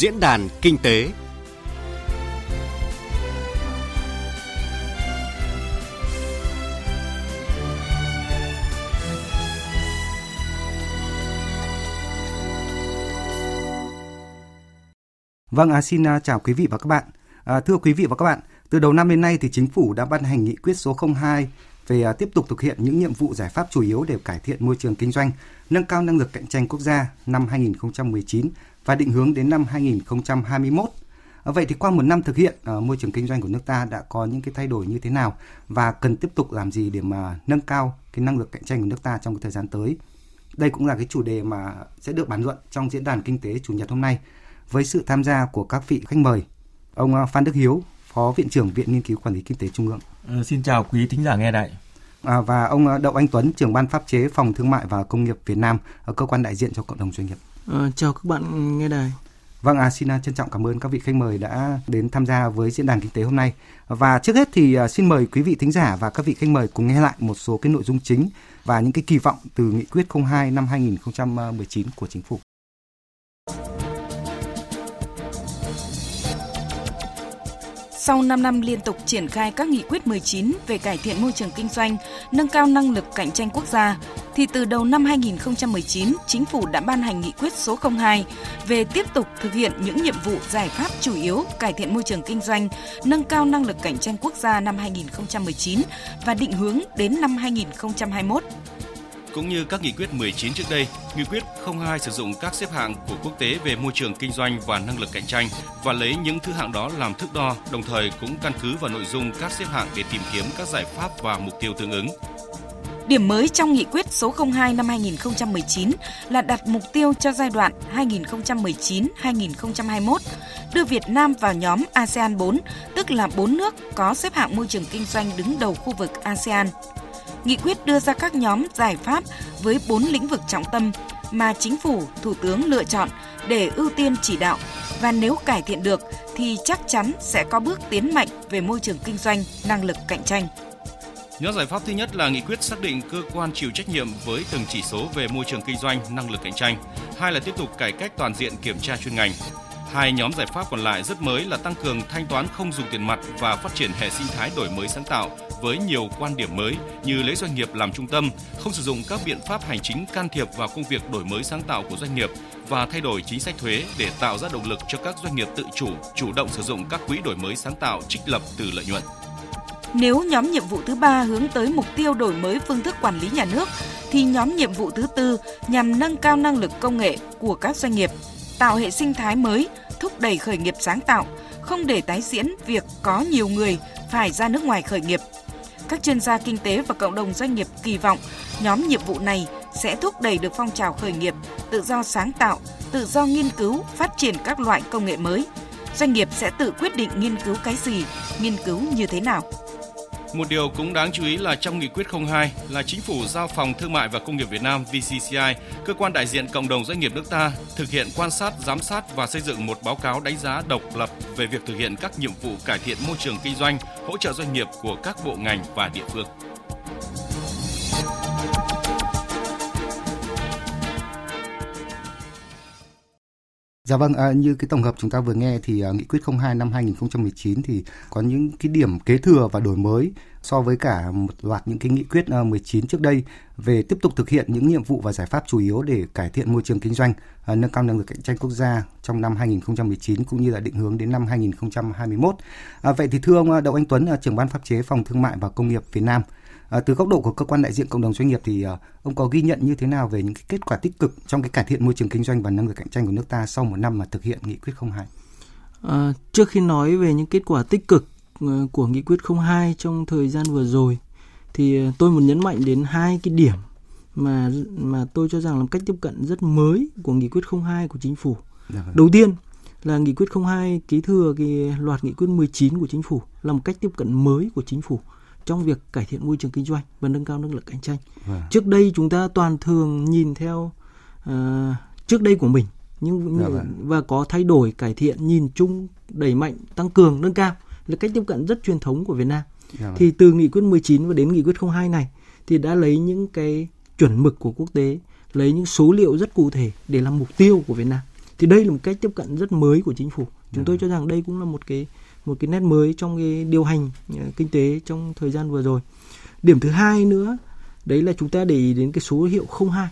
Diễn đàn Kinh tế Vâng, à, xin à, chào quý vị và các bạn. À, thưa quý vị và các bạn, từ đầu năm đến nay thì chính phủ đã ban hành nghị quyết số 02 về à, tiếp tục thực hiện những nhiệm vụ giải pháp chủ yếu để cải thiện môi trường kinh doanh, nâng cao năng lực cạnh tranh quốc gia năm 2019 và định hướng đến năm 2021. À, vậy thì qua một năm thực hiện, à, môi trường kinh doanh của nước ta đã có những cái thay đổi như thế nào và cần tiếp tục làm gì để mà nâng cao cái năng lực cạnh tranh của nước ta trong cái thời gian tới? Đây cũng là cái chủ đề mà sẽ được bàn luận trong diễn đàn kinh tế chủ nhật hôm nay với sự tham gia của các vị khách mời. Ông à, Phan Đức Hiếu, Phó Viện trưởng Viện Nghiên cứu Quản lý Kinh tế Trung ương. Ừ, xin chào quý thính giả nghe đại. À, và ông Đậu Anh Tuấn, trưởng ban pháp chế Phòng Thương mại và Công nghiệp Việt Nam, ở cơ quan đại diện cho cộng đồng doanh nghiệp. Ờ, chào các bạn nghe đài. Vâng, à, xin à, trân trọng cảm ơn các vị khách mời đã đến tham gia với diễn đàn kinh tế hôm nay. Và trước hết thì à, xin mời quý vị thính giả và các vị khách mời cùng nghe lại một số cái nội dung chính và những cái kỳ vọng từ nghị quyết 02 năm 2019 à, của chính phủ. Sau 5 năm liên tục triển khai các nghị quyết 19 về cải thiện môi trường kinh doanh, nâng cao năng lực cạnh tranh quốc gia, thì từ đầu năm 2019, Chính phủ đã ban hành nghị quyết số 02 về tiếp tục thực hiện những nhiệm vụ giải pháp chủ yếu cải thiện môi trường kinh doanh, nâng cao năng lực cạnh tranh quốc gia năm 2019 và định hướng đến năm 2021. Cũng như các nghị quyết 19 trước đây, nghị quyết 02 sử dụng các xếp hạng của quốc tế về môi trường kinh doanh và năng lực cạnh tranh và lấy những thứ hạng đó làm thước đo, đồng thời cũng căn cứ vào nội dung các xếp hạng để tìm kiếm các giải pháp và mục tiêu tương ứng. Điểm mới trong nghị quyết số 02 năm 2019 là đặt mục tiêu cho giai đoạn 2019-2021 đưa Việt Nam vào nhóm ASEAN 4, tức là 4 nước có xếp hạng môi trường kinh doanh đứng đầu khu vực ASEAN nghị quyết đưa ra các nhóm giải pháp với 4 lĩnh vực trọng tâm mà chính phủ, thủ tướng lựa chọn để ưu tiên chỉ đạo và nếu cải thiện được thì chắc chắn sẽ có bước tiến mạnh về môi trường kinh doanh, năng lực cạnh tranh. Nhóm giải pháp thứ nhất là nghị quyết xác định cơ quan chịu trách nhiệm với từng chỉ số về môi trường kinh doanh, năng lực cạnh tranh. Hai là tiếp tục cải cách toàn diện kiểm tra chuyên ngành. Hai nhóm giải pháp còn lại rất mới là tăng cường thanh toán không dùng tiền mặt và phát triển hệ sinh thái đổi mới sáng tạo với nhiều quan điểm mới như lấy doanh nghiệp làm trung tâm, không sử dụng các biện pháp hành chính can thiệp vào công việc đổi mới sáng tạo của doanh nghiệp và thay đổi chính sách thuế để tạo ra động lực cho các doanh nghiệp tự chủ, chủ động sử dụng các quỹ đổi mới sáng tạo trích lập từ lợi nhuận. Nếu nhóm nhiệm vụ thứ ba hướng tới mục tiêu đổi mới phương thức quản lý nhà nước, thì nhóm nhiệm vụ thứ tư nhằm nâng cao năng lực công nghệ của các doanh nghiệp, tạo hệ sinh thái mới, thúc đẩy khởi nghiệp sáng tạo, không để tái diễn việc có nhiều người phải ra nước ngoài khởi nghiệp các chuyên gia kinh tế và cộng đồng doanh nghiệp kỳ vọng nhóm nhiệm vụ này sẽ thúc đẩy được phong trào khởi nghiệp, tự do sáng tạo, tự do nghiên cứu, phát triển các loại công nghệ mới. Doanh nghiệp sẽ tự quyết định nghiên cứu cái gì, nghiên cứu như thế nào. Một điều cũng đáng chú ý là trong nghị quyết 02 là chính phủ giao phòng thương mại và công nghiệp Việt Nam VCCI, cơ quan đại diện cộng đồng doanh nghiệp nước ta, thực hiện quan sát, giám sát và xây dựng một báo cáo đánh giá độc lập về việc thực hiện các nhiệm vụ cải thiện môi trường kinh doanh, hỗ trợ doanh nghiệp của các bộ ngành và địa phương. Dạ vâng, à, như cái tổng hợp chúng ta vừa nghe thì à, nghị quyết 02 năm 2019 thì có những cái điểm kế thừa và đổi mới so với cả một loạt những cái nghị quyết à, 19 trước đây về tiếp tục thực hiện những nhiệm vụ và giải pháp chủ yếu để cải thiện môi trường kinh doanh, à, nâng cao năng lực cạnh tranh quốc gia trong năm 2019 cũng như là định hướng đến năm 2021. À, vậy thì thưa ông à, Đậu Anh Tuấn, à, trưởng ban pháp chế Phòng Thương mại và Công nghiệp Việt Nam, À, từ góc độ của cơ quan đại diện cộng đồng doanh nghiệp thì uh, ông có ghi nhận như thế nào về những cái kết quả tích cực trong cái cải thiện môi trường kinh doanh và năng lực cạnh tranh của nước ta sau một năm mà thực hiện nghị quyết 02? À, trước khi nói về những kết quả tích cực của nghị quyết 02 trong thời gian vừa rồi thì tôi muốn nhấn mạnh đến hai cái điểm mà mà tôi cho rằng là cách tiếp cận rất mới của nghị quyết 02 của chính phủ. Dạ vâng. Đầu tiên là nghị quyết 02 ký thừa cái loạt nghị quyết 19 của chính phủ là một cách tiếp cận mới của chính phủ trong việc cải thiện môi trường kinh doanh và nâng cao năng lực cạnh tranh. Vâng. Trước đây chúng ta toàn thường nhìn theo uh, trước đây của mình nhưng dạ vâng. và có thay đổi cải thiện nhìn chung đẩy mạnh tăng cường nâng cao là cách tiếp cận rất truyền thống của Việt Nam. Dạ vâng. Thì từ nghị quyết 19 và đến nghị quyết 02 này thì đã lấy những cái chuẩn mực của quốc tế, lấy những số liệu rất cụ thể để làm mục tiêu của Việt Nam. thì đây là một cách tiếp cận rất mới của chính phủ chúng tôi cho rằng đây cũng là một cái một cái nét mới trong cái điều hành kinh tế trong thời gian vừa rồi điểm thứ hai nữa đấy là chúng ta để ý đến cái số hiệu 02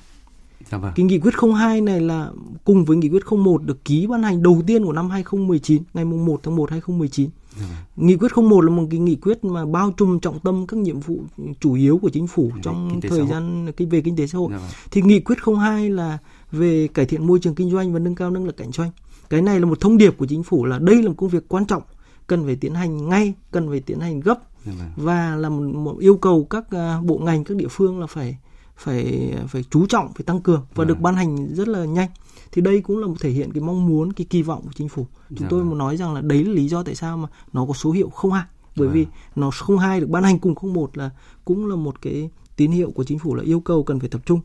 Dạ vâng. Cái nghị quyết 02 này là cùng với nghị quyết 01 được ký ban hành đầu tiên của năm 2019, ngày 1 tháng 1 2019. Dạ vâng. Nghị quyết 01 là một cái nghị quyết mà bao trùm trọng tâm các nhiệm vụ chủ yếu của chính phủ về trong thời gian cái về kinh tế xã hội. Dạ vâng. Thì nghị quyết 02 là về cải thiện môi trường kinh doanh và nâng cao năng lực cạnh tranh. Cái này là một thông điệp của chính phủ là đây là một công việc quan trọng cần phải tiến hành ngay, cần phải tiến hành gấp. Dạ vâng. và là một, một yêu cầu các uh, bộ ngành các địa phương là phải phải phải chú trọng phải tăng cường và được vâng. ban hành rất là nhanh. Thì đây cũng là một thể hiện cái mong muốn cái kỳ vọng của chính phủ. Chúng dạ tôi vâng. muốn nói rằng là đấy là lý do tại sao mà nó có số hiệu 02 bởi vì nó 02 được ban hành cùng 01 là cũng là một cái tín hiệu của chính phủ là yêu cầu cần phải tập trung.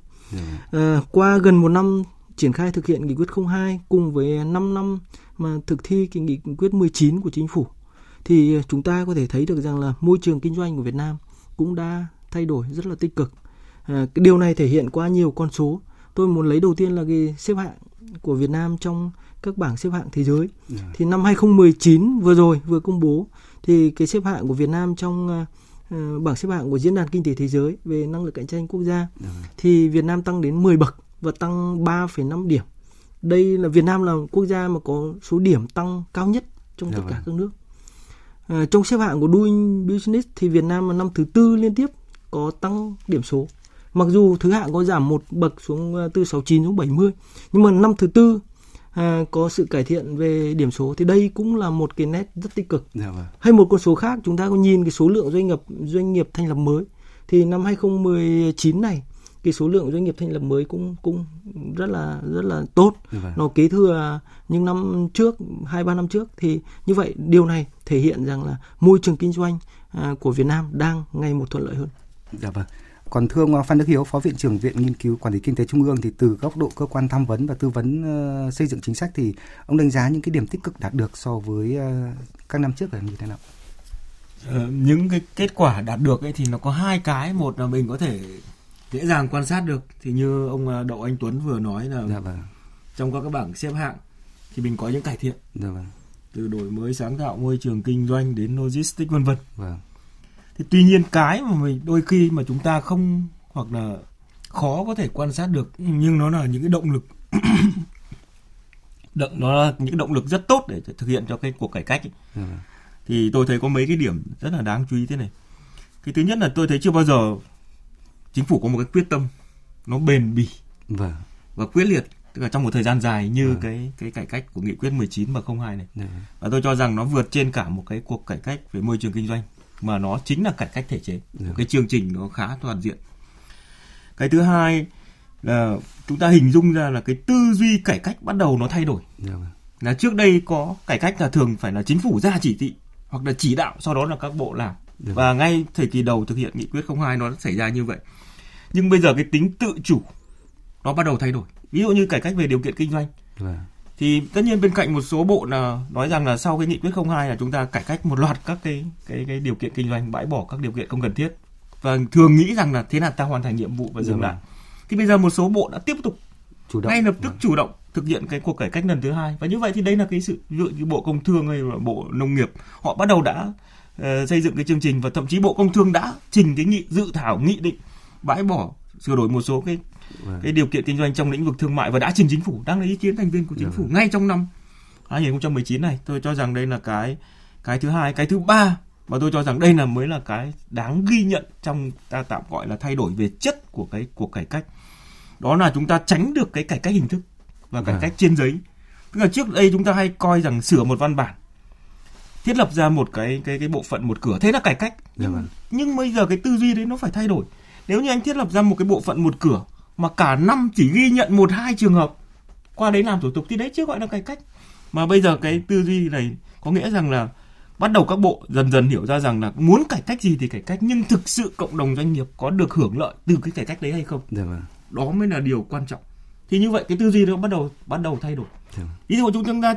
À, qua gần một năm triển khai thực hiện nghị quyết 02 cùng với 5 năm mà thực thi cái nghị quyết 19 của chính phủ thì chúng ta có thể thấy được rằng là môi trường kinh doanh của Việt Nam cũng đã thay đổi rất là tích cực À, cái điều này thể hiện qua nhiều con số. Tôi muốn lấy đầu tiên là cái xếp hạng của Việt Nam trong các bảng xếp hạng thế giới. Yeah. Dạ. Thì năm 2019 vừa rồi vừa công bố thì cái xếp hạng của Việt Nam trong uh, bảng xếp hạng của diễn đàn kinh tế thế giới về năng lực cạnh tranh quốc gia yeah. Dạ. thì Việt Nam tăng đến 10 bậc và tăng 3,5 điểm. Đây là Việt Nam là quốc gia mà có số điểm tăng cao nhất trong yeah. tất cả vâng. các nước. À, trong xếp hạng của Doing Business thì Việt Nam là năm thứ tư liên tiếp có tăng điểm số Mặc dù thứ hạng có giảm một bậc xuống ờ, từ 69 xuống 70, nhưng mà năm thứ tư à, có sự cải thiện về điểm số thì đây cũng là một cái nét rất tích cực. Dạ vâng. Hay một con số khác chúng ta có nhìn cái số lượng doanh nghiệp doanh nghiệp thành lập mới thì năm 2019 này cái số lượng doanh nghiệp thành lập mới cũng cũng rất là rất là tốt nó kế thừa những năm trước hai ba năm trước thì như vậy điều này thể hiện rằng là môi trường kinh doanh à, của Việt Nam đang ngày một thuận lợi hơn. Dạ vâng. Còn thưa ông Phan Đức Hiếu, Phó Viện trưởng Viện Nghiên cứu Quản lý Kinh tế Trung ương thì từ góc độ cơ quan tham vấn và tư vấn uh, xây dựng chính sách thì ông đánh giá những cái điểm tích cực đạt được so với uh, các năm trước là như thế nào? Uh, những cái kết quả đạt được ấy thì nó có hai cái, một là mình có thể dễ dàng quan sát được thì như ông Đậu Anh Tuấn vừa nói là dạ vâng. trong các cái bảng xếp hạng thì mình có những cải thiện. Dạ vâng. Từ đổi mới sáng tạo môi trường kinh doanh đến logistics vân vân. Vâng thì tuy nhiên cái mà mình đôi khi mà chúng ta không hoặc là khó có thể quan sát được nhưng nó là những cái động lực động nó là những động lực rất tốt để thực hiện cho cái cuộc cải cách ấy. Ừ. thì tôi thấy có mấy cái điểm rất là đáng chú ý thế này cái thứ nhất là tôi thấy chưa bao giờ chính phủ có một cái quyết tâm nó bền bỉ vâng. và quyết liệt tức là trong một thời gian dài như vâng. cái cái cải cách của nghị quyết 19 và 02 này vâng. và tôi cho rằng nó vượt trên cả một cái cuộc cải cách về môi trường kinh doanh mà nó chính là cải cách thể chế dạ. cái chương trình nó khá toàn diện cái thứ hai là chúng ta hình dung ra là cái tư duy cải cách bắt đầu nó thay đổi dạ vâng. là trước đây có cải cách là thường phải là chính phủ ra chỉ thị hoặc là chỉ đạo sau đó là các bộ làm dạ và vâng. ngay thời kỳ đầu thực hiện nghị quyết 02 nó xảy ra như vậy nhưng bây giờ cái tính tự chủ nó bắt đầu thay đổi. Ví dụ như cải cách về điều kiện kinh doanh. Thì tất nhiên bên cạnh một số bộ là nói rằng là sau cái nghị quyết 02 là chúng ta cải cách một loạt các cái cái cái điều kiện kinh doanh bãi bỏ các điều kiện không cần thiết. Và thường nghĩ rằng là thế là ta hoàn thành nhiệm vụ và dừng lại. Thì bây giờ một số bộ đã tiếp tục chủ động. ngay lập tức chủ động thực hiện cái cuộc cải cách lần thứ hai. Và như vậy thì đây là cái sự ví dụ như bộ công thương hay là bộ nông nghiệp họ bắt đầu đã uh, xây dựng cái chương trình và thậm chí bộ công thương đã trình cái nghị dự thảo nghị định bãi bỏ sửa đổi một số cái Vâng. cái điều kiện kinh doanh trong lĩnh vực thương mại và đã trình chính phủ đang là ý kiến thành viên của chính phủ vâng. ngay trong năm 2019 này tôi cho rằng đây là cái cái thứ hai cái thứ ba và tôi cho rằng đây là mới là cái đáng ghi nhận trong ta tạm gọi là thay đổi về chất của cái cuộc cải cách đó là chúng ta tránh được cái cải cách hình thức và cải à. cách trên giấy tức là trước đây chúng ta hay coi rằng sửa một văn bản thiết lập ra một cái cái cái bộ phận một cửa thế là cải cách nhưng, vâng. nhưng bây giờ cái tư duy đấy nó phải thay đổi nếu như anh thiết lập ra một cái bộ phận một cửa mà cả năm chỉ ghi nhận một hai trường hợp qua đấy làm thủ tục thì đấy chưa gọi là cải cách. Mà bây giờ cái tư duy này có nghĩa rằng là bắt đầu các bộ dần dần hiểu ra rằng là muốn cải cách gì thì cải cách nhưng thực sự cộng đồng doanh nghiệp có được hưởng lợi từ cái cải cách đấy hay không? Dạ vâng. đó mới là điều quan trọng. Thì như vậy cái tư duy nó bắt đầu bắt đầu thay đổi. Dạ. ví dụ chúng ta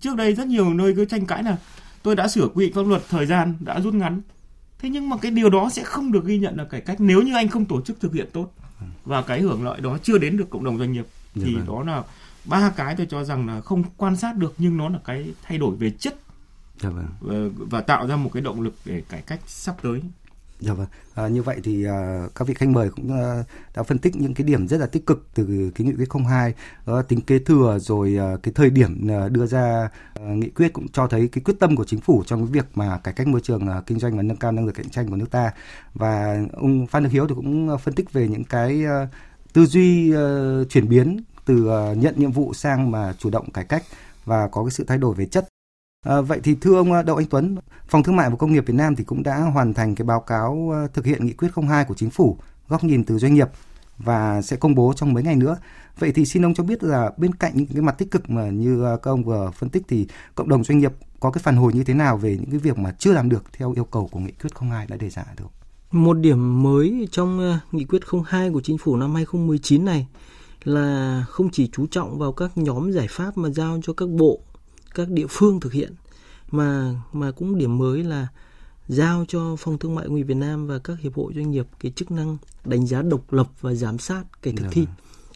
trước đây rất nhiều nơi cứ tranh cãi là tôi đã sửa quy định pháp luật thời gian đã rút ngắn thế nhưng mà cái điều đó sẽ không được ghi nhận là cải cách nếu như anh không tổ chức thực hiện tốt. Và cái hưởng lợi đó chưa đến được cộng đồng doanh nghiệp. Dạ thì vâng. đó là ba cái tôi cho rằng là không quan sát được nhưng nó là cái thay đổi về chất. Dạ vâng. và, và tạo ra một cái động lực để cải cách sắp tới Dạ vâng. À, như vậy thì à, các vị khách mời cũng à, đã phân tích những cái điểm rất là tích cực từ cái nghị quyết 02 à, tính kế thừa rồi à, cái thời điểm à, đưa ra à, nghị quyết cũng cho thấy cái quyết tâm của chính phủ trong cái việc mà cải cách môi trường à, kinh doanh và nâng cao năng lực cạnh tranh của nước ta và ông Phan Đức Hiếu thì cũng à, phân tích về những cái à, tư duy à, chuyển biến từ à, nhận nhiệm vụ sang mà chủ động cải cách và có cái sự thay đổi về chất À, vậy thì thưa ông ờ, Đậu Anh Tuấn, Phòng Thương mại và Công nghiệp Việt Nam thì cũng đã hoàn thành cái báo cáo ờ, thực hiện nghị quyết 02 của chính phủ góc nhìn từ doanh nghiệp và sẽ công bố trong mấy ngày nữa. Vậy thì xin ông cho biết là bên cạnh những cái mặt tích cực mà như các ông vừa phân tích thì cộng đồng doanh nghiệp có cái phản hồi như thế nào về những cái việc mà chưa làm được theo yêu cầu của nghị quyết 02 đã đề ra được? Một điểm mới trong nghị quyết 02 của chính phủ năm 2019 này là không chỉ chú trọng vào các nhóm giải pháp mà giao cho các bộ các địa phương thực hiện mà mà cũng điểm mới là giao cho phòng thương mại công nghiệp Việt Nam và các hiệp hội doanh nghiệp cái chức năng đánh giá độc lập và giám sát cái thực thi.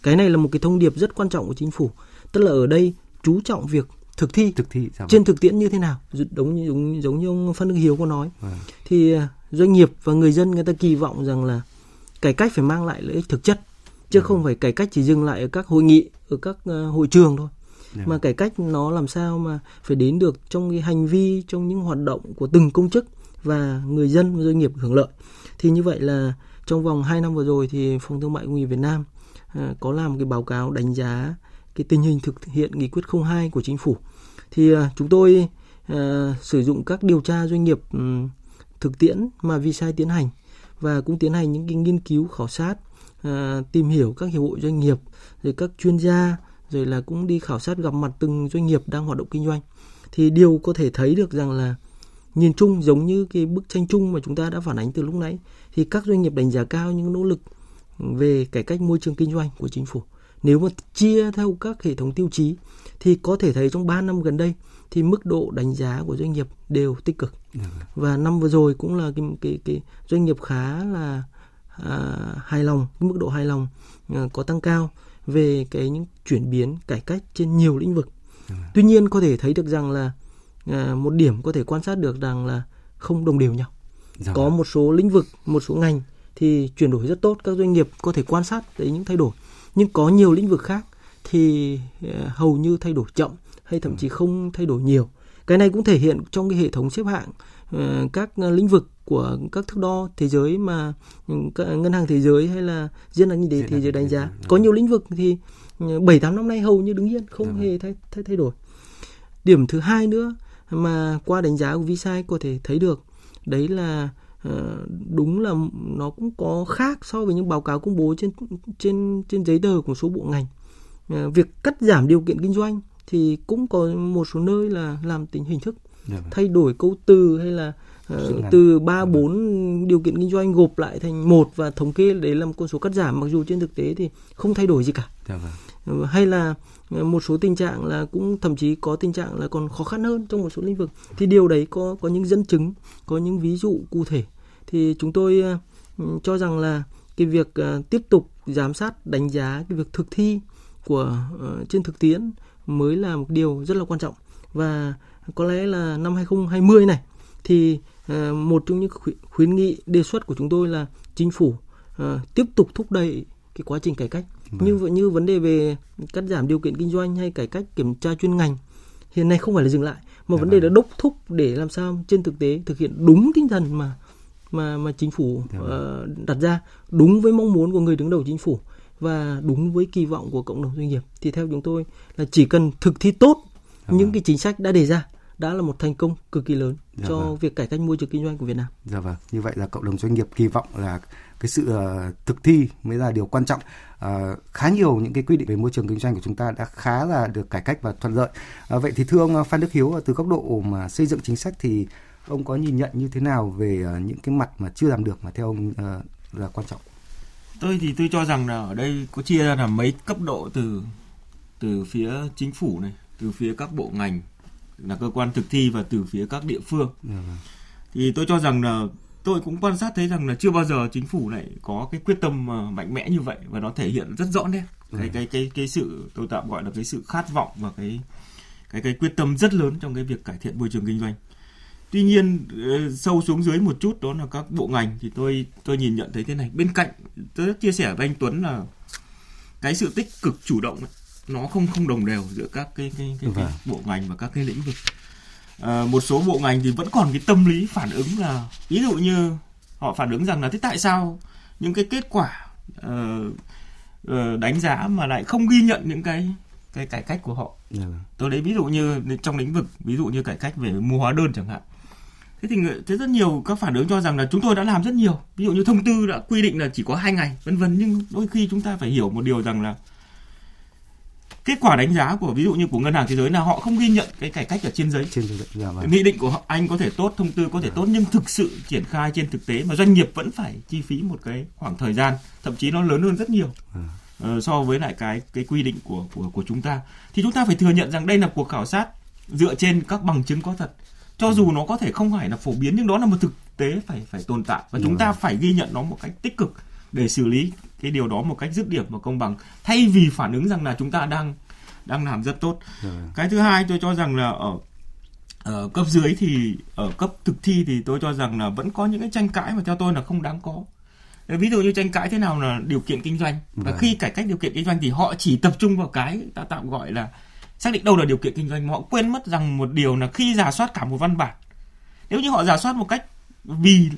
Cái này là một cái thông điệp rất quan trọng của chính phủ. Tức là ở đây chú trọng việc thực thi, thực thi trên thực tiễn như thế nào, giống như giống, giống như ông Phan Đức Hiếu có nói. À. Thì doanh nghiệp và người dân người ta kỳ vọng rằng là cải cách phải mang lại lợi ích thực chất chứ à. không phải cải cách chỉ dừng lại ở các hội nghị ở các uh, hội trường thôi yeah. mà cải cách nó làm sao mà phải đến được trong cái hành vi trong những hoạt động của từng công chức và người dân và doanh nghiệp hưởng lợi thì như vậy là trong vòng 2 năm vừa rồi thì phòng thương mại công nghiệp Việt Nam à, có làm cái báo cáo đánh giá cái tình hình thực hiện nghị quyết 02 của chính phủ thì à, chúng tôi à, sử dụng các điều tra doanh nghiệp um, thực tiễn mà Visai tiến hành và cũng tiến hành những cái nghiên cứu khảo sát à, tìm hiểu các hiệp hội doanh nghiệp rồi các chuyên gia rồi là cũng đi khảo sát gặp mặt từng doanh nghiệp đang hoạt động kinh doanh thì điều có thể thấy được rằng là nhìn chung giống như cái bức tranh chung mà chúng ta đã phản ánh từ lúc nãy thì các doanh nghiệp đánh giá cao những nỗ lực về cải cách môi trường kinh doanh của chính phủ. Nếu mà chia theo các hệ thống tiêu chí thì có thể thấy trong 3 năm gần đây thì mức độ đánh giá của doanh nghiệp đều tích cực. Vâng. Và năm vừa rồi cũng là cái cái, cái doanh nghiệp khá là à, hài lòng, cái mức độ hài lòng à, có tăng cao về cái những chuyển biến cải cách trên nhiều lĩnh vực. Ừ. Tuy nhiên có thể thấy được rằng là à, một điểm có thể quan sát được rằng là không đồng đều nhau. Dạ. Có một số lĩnh vực, một số ngành thì chuyển đổi rất tốt, các doanh nghiệp có thể quan sát thấy những thay đổi. Nhưng có nhiều lĩnh vực khác thì à, hầu như thay đổi chậm hay thậm chí không thay đổi nhiều. Cái này cũng thể hiện trong cái hệ thống xếp hạng Ờ, các lĩnh vực của các thước đo thế giới mà ừ, ngân hàng thế giới hay là diễn đàn kinh tế thế giới đánh giá. Có nhiều lĩnh vực thì ừ, bảy tám năm nay hầu như đứng yên không hề thay, thay thay đổi. Điểm thứ hai nữa mà qua đánh giá của Visai có thể thấy được đấy là ờ, đúng là nó cũng có khác so với những báo cáo công bố trên trên trên giấy tờ của số bộ ngành. Ờ, việc cắt giảm điều kiện kinh doanh thì cũng có một số nơi là làm tính hình thức Dạ vâng. thay đổi câu từ hay là từ ba bốn điều kiện kinh doanh gộp lại thành một và thống kê đấy là một con số cắt giảm. Mặc dù trên thực tế thì không thay đổi gì cả. Dạ vâng. Ờ, hay là ờ, một số tình trạng là cũng thậm chí có tình trạng là còn khó khăn hơn trong một số lĩnh vực. Thì điều đấy có có những dẫn chứng có những ví dụ cụ thể. Thì chúng tôi cho rằng là cái việc tiếp tục giám sát đánh giá cái việc thực thi của trên thực tiễn mới là một điều rất là quan trọng. Và có lẽ là năm 2020 này thì một trong những khuyến nghị đề xuất của chúng tôi là chính phủ uh, tiếp tục thúc đẩy cái quá trình cải cách vâng. như như vấn đề về cắt giảm điều kiện kinh doanh hay cải cách kiểm tra chuyên ngành hiện nay không phải là dừng lại mà vấn đề vâng. là đốc thúc để làm sao trên thực tế thực hiện đúng tinh thần mà mà mà chính phủ uh, đặt ra đúng với mong muốn của người đứng đầu chính phủ và đúng với kỳ vọng của cộng đồng doanh nghiệp thì theo chúng tôi là chỉ cần thực thi tốt Dạ những vâng. cái chính sách đã đề ra đã là một thành công cực kỳ lớn dạ cho vâng. việc cải cách môi trường kinh doanh của Việt Nam. Dạ vâng, như vậy là cộng đồng doanh nghiệp kỳ vọng là cái sự uh, thực thi mới là điều quan trọng. Uh, khá nhiều những cái quy định về môi trường kinh doanh của chúng ta đã khá là được cải cách và thuận lợi. Uh, vậy thì thưa ông Phan Đức Hiếu từ góc độ mà xây dựng chính sách thì ông có nhìn nhận như thế nào về uh, những cái mặt mà chưa làm được mà theo ông uh, là quan trọng? Tôi thì tôi cho rằng là ở đây có chia ra là mấy cấp độ từ từ phía chính phủ này từ phía các bộ ngành là cơ quan thực thi và từ phía các địa phương. Ừ. Thì tôi cho rằng là tôi cũng quan sát thấy rằng là chưa bao giờ chính phủ lại có cái quyết tâm mạnh mẽ như vậy và nó thể hiện rất rõ nét cái ừ. cái cái cái sự tôi tạm gọi là cái sự khát vọng và cái cái cái quyết tâm rất lớn trong cái việc cải thiện môi trường kinh doanh. Tuy nhiên ờ, sâu xuống dưới một chút đó là các bộ ngành thì tôi tôi nhìn nhận thấy thế này. Bên cạnh tôi rất chia sẻ với anh Tuấn là cái sự tích cực chủ động ấy, nó không không đồng đều giữa các cái cái, cái, cái vâng. bộ ngành và các cái lĩnh vực. À, một số bộ ngành thì vẫn còn cái tâm lý phản ứng là ví dụ như họ phản ứng rằng là thế tại sao những cái kết quả uh, uh, đánh giá mà lại không ghi nhận những cái cái cải cách của họ. Yeah. Vâng. Tôi lấy ví dụ như trong lĩnh vực ví dụ như cải cách về mua hóa đơn chẳng hạn. Thế thì thế rất nhiều các phản ứng cho rằng là chúng tôi đã làm rất nhiều. Ví dụ như thông tư đã quy định là chỉ có hai ngày, vân vân nhưng đôi khi chúng ta phải hiểu một điều rằng là kết quả đánh giá của ví dụ như của ngân hàng thế giới là họ không ghi nhận cái cải cách ở trên giấy. Trên giấy. Dạ, vâng. Nghị định của họ, anh có thể tốt, thông tư có thể dạ. tốt nhưng thực sự triển khai trên thực tế mà doanh nghiệp vẫn phải chi phí một cái khoảng thời gian, thậm chí nó lớn hơn rất nhiều. À uh, so với lại cái cái quy định của của của chúng ta thì chúng ta phải thừa nhận rằng đây là cuộc khảo sát dựa trên các bằng chứng có thật cho dù nó có thể không phải là phổ biến nhưng đó là một thực tế phải phải tồn tại và chúng ta phải ghi nhận nó một cách tích cực để xử lý cái điều đó một cách dứt điểm và công bằng thay vì phản ứng rằng là chúng ta đang đang làm rất tốt. Cái thứ hai tôi cho rằng là ở ở cấp dưới thì ở cấp thực thi thì tôi cho rằng là vẫn có những cái tranh cãi mà theo tôi là không đáng có. Ví dụ như tranh cãi thế nào là điều kiện kinh doanh. Và vâng. khi cải cách điều kiện kinh doanh thì họ chỉ tập trung vào cái ta tạm gọi là xác định đâu là điều kiện kinh doanh họ quên mất rằng một điều là khi giả soát cả một văn bản nếu như họ giả soát một cách vì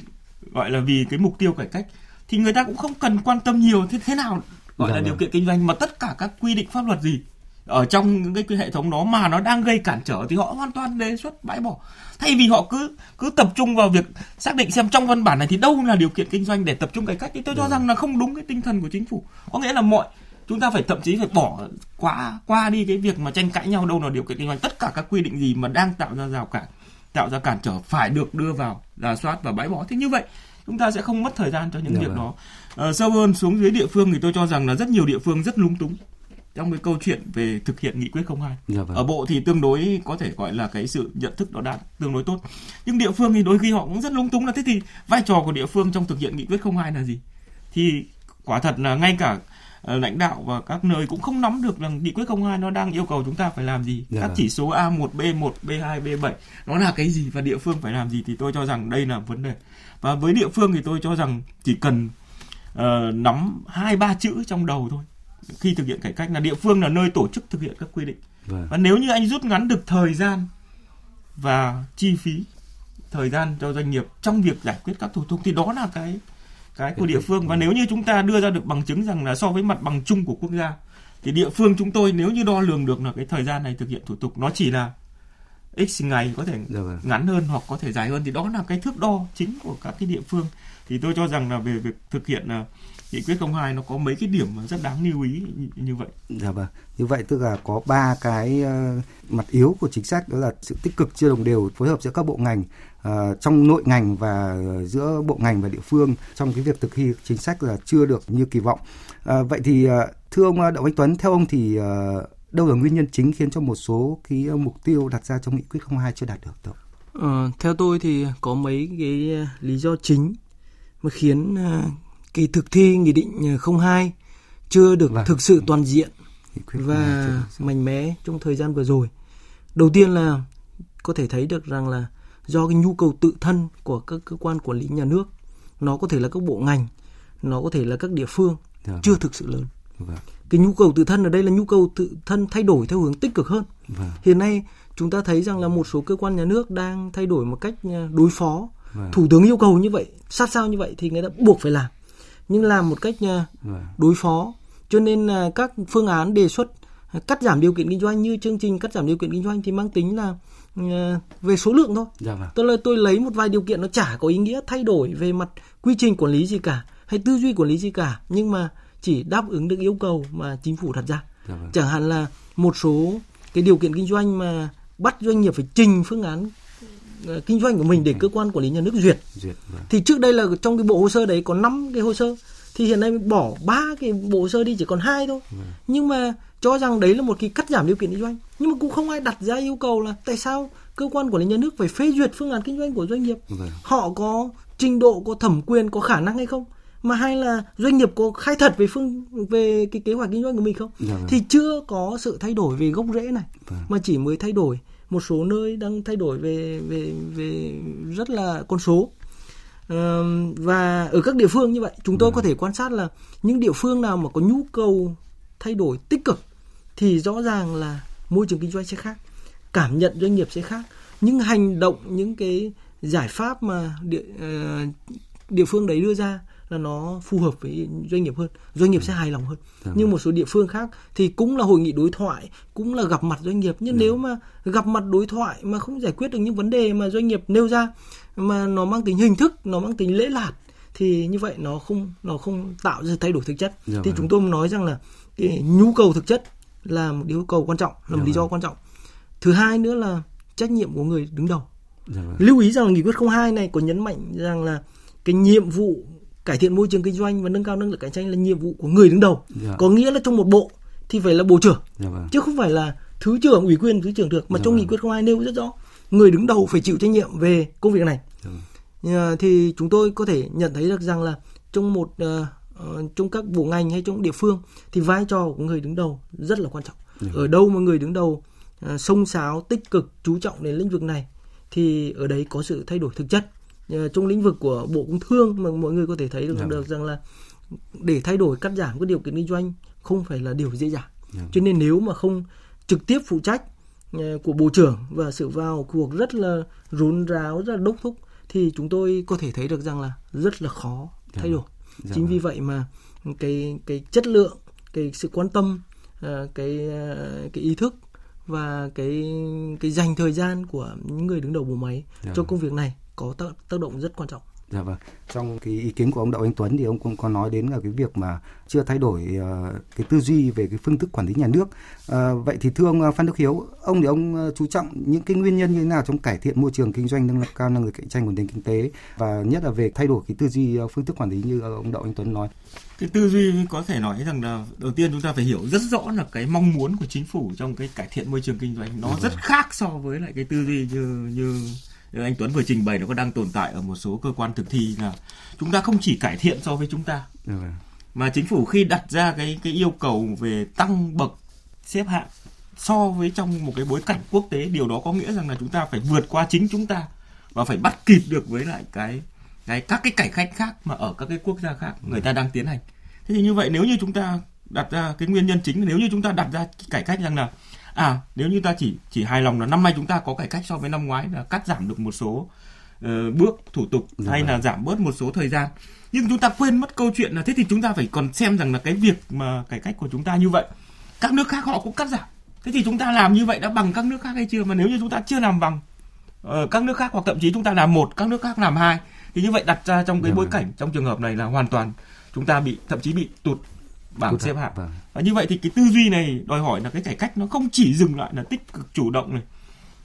gọi là vì cái mục tiêu cải cách thì người ta cũng không cần quan tâm nhiều thế thế nào gọi dạ là vâng. điều kiện kinh doanh mà tất cả các quy định pháp luật gì ở trong những cái hệ thống đó mà nó đang gây cản trở thì họ hoàn toàn đề xuất bãi bỏ thay vì họ cứ cứ tập trung vào việc xác định xem trong văn bản này thì đâu là điều kiện kinh doanh để tập trung cải cách thì tôi cho ừ. rằng là không đúng cái tinh thần của chính phủ có nghĩa là mọi chúng ta phải thậm chí phải bỏ qua qua đi cái việc mà tranh cãi nhau đâu là điều kiện kinh doanh tất cả các quy định gì mà đang tạo ra rào cản tạo ra cản trở phải được đưa vào giả soát và bãi bỏ thì như vậy chúng ta sẽ không mất thời gian cho những dạ việc vâng. đó à, sâu hơn xuống dưới địa phương thì tôi cho rằng là rất nhiều địa phương rất lung túng trong cái câu chuyện về thực hiện nghị quyết 02. Dạ vâng. Ở bộ thì tương đối có thể gọi là cái sự nhận thức đó đã tương đối tốt. Nhưng địa phương thì đôi khi họ cũng rất lung túng là thế thì vai trò của địa phương trong thực hiện nghị quyết 02 là gì? Thì quả thật là ngay cả uh, lãnh đạo và các nơi cũng không nắm được là nghị quyết 02 nó đang yêu cầu chúng ta phải làm gì. Dạ. Các vâng. chỉ số A1, B1, B2, B7 nó là cái gì và địa phương phải làm gì thì tôi cho rằng đây là vấn đề. Và với địa phương thì tôi cho rằng chỉ cần uh, nắm hai ba chữ trong đầu thôi. Khi thực hiện cải cách là địa phương là nơi tổ chức thực hiện các quy định. Vâng. và nếu như anh rút ngắn được thời gian và chi phí thời gian cho doanh nghiệp trong việc giải quyết các thủ tục thì đó là cái cái của địa phương. Và nếu như chúng ta đưa ra được bằng chứng rằng là so với mặt bằng chung của quốc gia thì địa phương chúng tôi nếu như đo lường được là cái thời gian này thực hiện thủ tục nó chỉ là x ngày có thể dạ vâng. ngắn hơn hoặc có thể dài hơn thì đó là cái thước đo chính của các cái địa phương thì tôi cho rằng là về việc thực hiện là nghị quyết 02 nó có mấy cái điểm rất đáng lưu ý như vậy. Dạ vâng. Như vậy tức là có ba cái uh, mặt yếu của chính sách đó là sự tích cực chưa đồng đều phối hợp giữa các bộ ngành uh, trong nội ngành và giữa bộ ngành và địa phương trong cái việc thực thi chính sách là chưa được như kỳ vọng. Uh, vậy thì uh, thưa ông Đậu Anh Tuấn, theo ông thì uh, đâu là nguyên nhân chính khiến cho một số cái mục tiêu đặt ra trong nghị quyết 02 chưa đạt được? Đâu? Ờ, theo tôi thì có mấy cái lý do chính mà khiến cái thực thi nghị định 02 chưa được vâng. thực sự toàn diện và mạnh mẽ trong thời gian vừa rồi. Đầu tiên là có thể thấy được rằng là do cái nhu cầu tự thân của các cơ quan quản lý nhà nước, nó có thể là các bộ ngành, nó có thể là các địa phương dạ, chưa vâng. thực sự lớn. Vâng. Cái nhu cầu tự thân ở đây là nhu cầu tự thân thay đổi theo hướng tích cực hơn. Vâng. Hiện nay chúng ta thấy rằng là một số cơ quan nhà nước đang thay đổi một cách à, đối phó. Vâng. Thủ tướng yêu cầu như vậy, sát sao như vậy thì người ta buộc phải làm nhưng làm một cách à, vâng. đối phó cho nên là các phương án đề xuất cắt giảm điều kiện kinh doanh như chương trình cắt giảm điều kiện kinh doanh thì mang tính là à, về số lượng thôi. Dạ vâng. Tôi là tôi lấy một vài điều kiện nó chả có ý nghĩa thay đổi về mặt quy trình quản lý gì cả hay tư duy quản lý gì cả nhưng mà chỉ đáp ứng được yêu cầu mà chính phủ đặt ra. Dạ vâng. Chẳng hạn là một số cái điều kiện kinh doanh mà bắt doanh nghiệp phải trình phương án Ờ, kinh doanh của mình để cơ quan quản lý nhà nước duyệt. duyệt vâng. Thì trước đây là trong cái bộ hồ sơ đấy có 5 cái hồ sơ thì hiện nay bỏ ba cái bộ hồ sơ đi chỉ còn hai thôi. Vâng. Nhưng mà cho rằng đấy là một cái cắt giảm điều kiện kinh doanh nhưng mà cũng không ai đặt ra yêu cầu là tại sao cơ quan quản lý nhà nước phải phê duyệt phương án kinh doanh của doanh nghiệp vâng. họ có trình độ có thẩm quyền có khả năng hay không mà hay là doanh nghiệp có khai thật về phương về cái kế hoạch kinh doanh của mình không? Dạ vâng. thì chưa có sự thay đổi về gốc rễ này Vâng. mà chỉ mới thay đổi. Một số nơi đang thay đổi về về về rất là con số. Và ở các địa phương như vậy chúng tôi có thể quan sát là những địa phương nào mà có nhu cầu thay đổi tích cực thì rõ ràng là môi trường kinh doanh sẽ khác cảm nhận doanh nghiệp sẽ khác. Những hành động những cái giải pháp mà địa ờ, địa phương đấy đưa ra là nó phù hợp với doanh nghiệp hơn doanh nghiệp sẽ hài lòng hơn. Nhưng một số địa phương khác thì cũng là hội nghị đối thoại cũng là gặp mặt doanh nghiệp. Nhưng nếu mà gặp mặt đối thoại mà không giải quyết được những vấn đề mà doanh nghiệp nêu ra mà nó mang tính hình thức nó mang tính lễ lạt thì như vậy nó không nó không tạo ra thay đổi thực chất. Dạ thì vâng. chúng tôi nói rằng là cái nhu cầu thực chất là một yêu cầu quan trọng là một Dạ lý do vâng. quan trọng. Thứ hai nữa là trách nhiệm của người đứng đầu. Dạ vâng. lưu ý rằng là nghị quyết 02 này có nhấn mạnh rằng là cái nhiệm vụ cải thiện môi trường kinh doanh và nâng cao năng lực cạnh tranh là nhiệm vụ của người đứng đầu Dạ. có nghĩa là trong một bộ thì phải là bộ trưởng Dạ vâng. chứ không phải là thứ trưởng ủy quyền thứ trưởng được mà Dạ trong vâng. nghị quyết 02 nêu rất rõ người đứng đầu phải chịu trách nhiệm về công việc này Dạ vâng. Ờ, thì chúng tôi có thể nhận thấy được rằng là trong một ờ, trong các bộ ngành hay trong địa phương thì vai trò của người đứng đầu rất là quan trọng ở đâu mà người đứng đầu uh, sông sáo tích cực chú trọng đến lĩnh vực này thì ở đấy có sự thay đổi thực chất trong lĩnh vực của bộ công thương mà mọi người có thể thấy được, Dạ. được rằng là để thay đổi cắt giảm các điều kiện kinh doanh không phải là điều dễ dàng Dạ. cho nên nếu mà không trực tiếp phụ trách ờ, của bộ trưởng và sự vào cuộc rất là rún ráo rất là đốc thúc thì chúng tôi có thể thấy được rằng là rất là khó thay đổi Dạ chính vâng. vì vậy mà cái cái chất lượng cái sự quan tâm ờ, cái ờ, cái ý thức và cái cái dành thời gian của những người đứng đầu bộ máy Dạ cho vâng. công việc này có tác, tác động rất quan trọng Dạ vâng. Trong cái ý kiến của ông Đậu Anh Tuấn thì ông cũng có nói đến là cái việc mà chưa thay đổi ờ, cái tư duy về cái phương thức quản lý nhà nước. Ờ, vậy thì thưa ông ờ, Phan Đức Hiếu, ông thì ông chú trọng những cái nguyên nhân như thế nào trong cải thiện môi trường kinh doanh, nâng cao năng lực cạnh tranh của nền kinh tế và nhất là về thay đổi cái tư duy ờ, phương thức quản lý như ông Đậu Anh Tuấn nói. cái tư duy có thể nói rằng là đầu tiên chúng ta phải hiểu rất rõ là cái mong muốn của chính phủ trong cái cải thiện môi trường kinh doanh nó rất khác so với lại cái tư duy như như anh Tuấn vừa trình bày nó có đang tồn tại ở một số cơ quan thực thi là chúng ta không chỉ cải thiện so với chúng ta Dạ vâng. mà chính phủ khi đặt ra cái cái yêu cầu về tăng bậc xếp hạng so với trong một cái bối cảnh quốc tế điều đó có nghĩa rằng là chúng ta phải vượt qua chính chúng ta và phải bắt kịp được với lại cái cái các cái cải cách khác mà ở các cái quốc gia khác người ta đang tiến hành thế thì như vậy nếu như chúng ta đặt ra cái nguyên nhân chính nếu như chúng ta đặt ra cải cách rằng là à nếu như ta chỉ chỉ hài lòng là năm nay chúng ta có cải cách so với năm ngoái là cắt giảm được một số ờ, bước thủ tục Dạ hay vâng. là giảm bớt một số thời gian nhưng chúng ta quên mất câu chuyện là thế thì chúng ta phải còn xem rằng là cái việc mà cải cách của chúng ta như vậy các nước khác họ cũng cắt giảm thế thì chúng ta làm như vậy đã bằng các nước khác hay chưa mà nếu như chúng ta chưa làm bằng ờ, các nước khác hoặc thậm chí chúng ta làm một các nước khác làm hai thì như vậy đặt ra trong cái Dạ bối vâng. cảnh trong trường hợp này là hoàn toàn chúng ta bị thậm chí bị tụt bảng xếp hạng Vâng. và như vậy thì cái tư duy này đòi hỏi là cái cải cách nó không chỉ dừng lại là tích cực chủ động này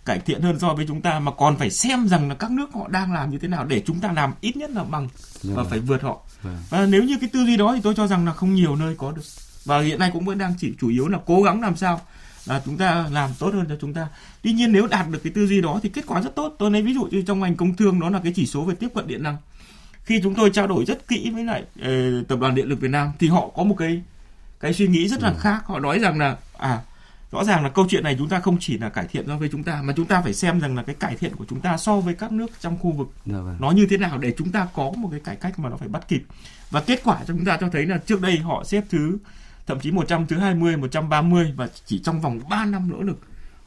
cải thiện hơn so với chúng ta mà còn phải xem rằng là các nước họ đang làm như thế nào để chúng ta làm ít nhất là bằng Dạ và vâng. phải vượt họ Vâng. và nếu như cái tư duy đó thì tôi cho rằng là không nhiều nơi có được và hiện nay cũng vẫn đang chỉ chủ yếu là cố gắng làm sao là chúng ta làm tốt hơn cho chúng ta tuy nhiên nếu đạt được cái tư duy đó thì kết quả rất tốt tôi lấy ví dụ như trong ngành công thương đó là cái chỉ số về tiếp cận điện năng khi chúng tôi trao đổi rất kỹ với lại ờ, tập đoàn điện lực Việt Nam thì họ có một cái cái suy nghĩ rất là khác. Họ nói rằng là à rõ ràng là câu chuyện này chúng ta không chỉ là cải thiện so với chúng ta mà chúng ta phải xem rằng là cái cải thiện của chúng ta so với các nước trong khu vực Dạ vâng. nó như thế nào để chúng ta có một cái cải cách mà nó phải bắt kịp. Và kết quả cho chúng ta cho thấy là trước đây họ xếp thứ thậm chí 100 thứ 20 130 và chỉ trong vòng 3 năm nỗ lực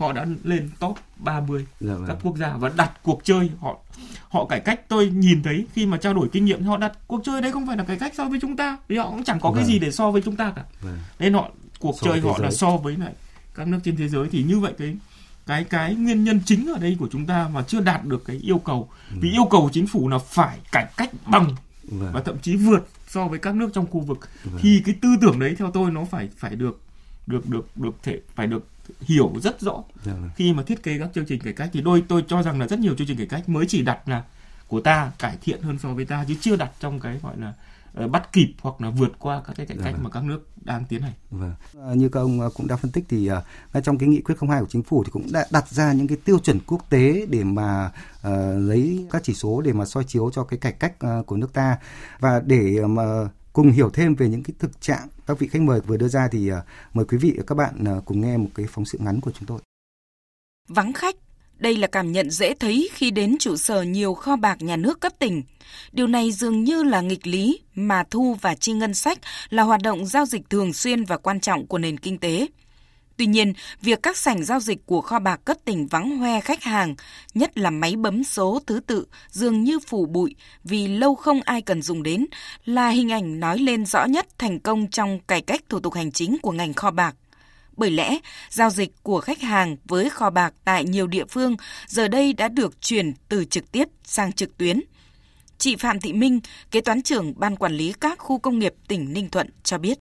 họ đã lên top 30 Dạ các vâng. quốc gia và đặt cuộc chơi họ họ cải cách tôi nhìn thấy khi mà trao đổi kinh nghiệm họ đặt cuộc chơi đấy không phải là cải cách so với chúng ta vì họ cũng chẳng có cái Vâng. gì để so với chúng ta cả Vâng. nên họ cuộc So chơi họ là giới. so với lại các nước trên thế giới thì như vậy cái cái cái nguyên nhân chính ở đây của chúng ta mà chưa đạt được cái yêu cầu vì yêu cầu chính phủ là phải cải cách bằng Vâng. và thậm chí vượt so với các nước trong khu vực Vâng. thì cái tư tưởng đấy theo tôi nó phải phải được được được được thể phải được hiểu rất rõ Dạ vâng. khi mà thiết kế các chương trình cải cách thì đôi tôi cho rằng là rất nhiều chương trình cải cách mới chỉ đặt là của ta cải thiện hơn so với ta chứ chưa đặt trong cái gọi là uh, bắt kịp hoặc là vượt qua các cái cải cách vâng. mà các nước đang tiến hành. Vâng. À, như các ông cũng đã phân tích thì uh, ngay trong cái nghị quyết 02 của chính phủ thì cũng đã đặt ra những cái tiêu chuẩn quốc tế để mà uh, lấy các chỉ số để mà soi chiếu cho cái cải cách của nước ta và để mà cùng hiểu thêm về những cái thực trạng các vị khách mời vừa đưa ra thì ờ, mời quý vị và các bạn ờ, cùng nghe một cái phóng sự ngắn của chúng tôi. Vắng khách, đây là cảm nhận dễ thấy khi đến trụ sở nhiều kho bạc nhà nước cấp tỉnh. Điều này dường như là nghịch lý mà thu và chi ngân sách là hoạt động giao dịch thường xuyên và quan trọng của nền kinh tế. Tuy nhiên, việc các sảnh giao dịch của kho bạc cấp tỉnh vắng hoe khách hàng, nhất là máy bấm số thứ tự, dường như phủ bụi vì lâu không ai cần dùng đến, là hình ảnh nói lên rõ nhất thành công trong cải cách thủ tục hành chính của ngành kho bạc. Bởi lẽ, giao dịch của khách hàng với kho bạc tại nhiều địa phương giờ đây đã được chuyển từ trực tiếp sang trực tuyến. Chị Phạm Thị Minh, kế toán trưởng Ban Quản lý các khu công nghiệp tỉnh Ninh Thuận cho biết.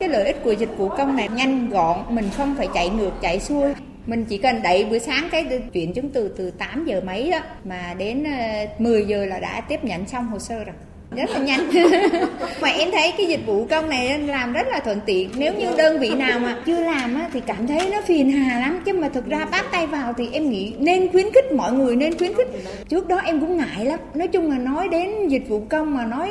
Cái lợi ích của dịch vụ công này nhanh gọn, mình không phải chạy ngược chạy xuôi. Mình chỉ cần đẩy bữa sáng cái chuyển chứng từ từ 8 giờ mấy đó mà đến ờ, 10 giờ là đã tiếp nhận xong hồ sơ rồi rất là nhanh. Mà em thấy cái dịch vụ công này làm rất là thuận tiện. Nếu như đơn vị nào mà chưa làm á, thì cảm thấy nó phiền hà lắm. Chứ mà thực ra bắt tay vào thì em nghĩ nên khuyến khích mọi người nên khuyến khích. Trước đó em cũng ngại lắm. Nói chung là nói đến dịch vụ công mà nói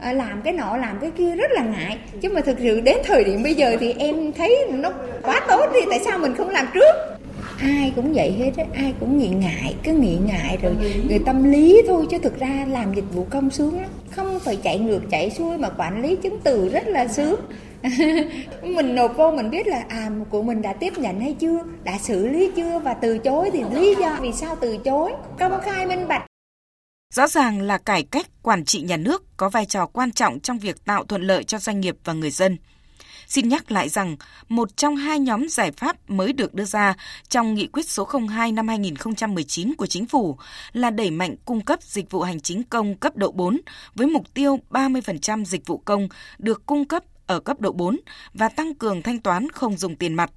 ờ, làm cái nọ làm cái kia rất là ngại. Chứ mà thực sự đến thời điểm bây giờ thì em thấy nó quá tốt đi. Tại sao mình không làm trước? Ai cũng vậy hết á, ai cũng nghiện ngại, cứ nghiện ngại rồi người tâm lý thôi chứ thực ra làm dịch vụ công sướng lắm. Không phải chạy ngược, chạy xuôi mà quản lý chứng từ rất là sướng. Mình nộp vô mình biết là à của mình đã tiếp nhận hay chưa, đã xử lý chưa và từ chối thì lý do vì sao từ chối. Công khai minh bạch. Rõ ràng là cải cách quản trị nhà nước có vai trò quan trọng trong việc tạo thuận lợi cho doanh nghiệp và người dân. Xin nhắc lại rằng, một trong hai nhóm giải pháp mới được đưa ra trong nghị quyết số 02 năm 2019 của chính phủ là đẩy mạnh cung cấp dịch vụ hành chính công cấp độ 4 với mục tiêu 30% dịch vụ công được cung cấp ở cấp độ 4 và tăng cường thanh toán không dùng tiền mặt.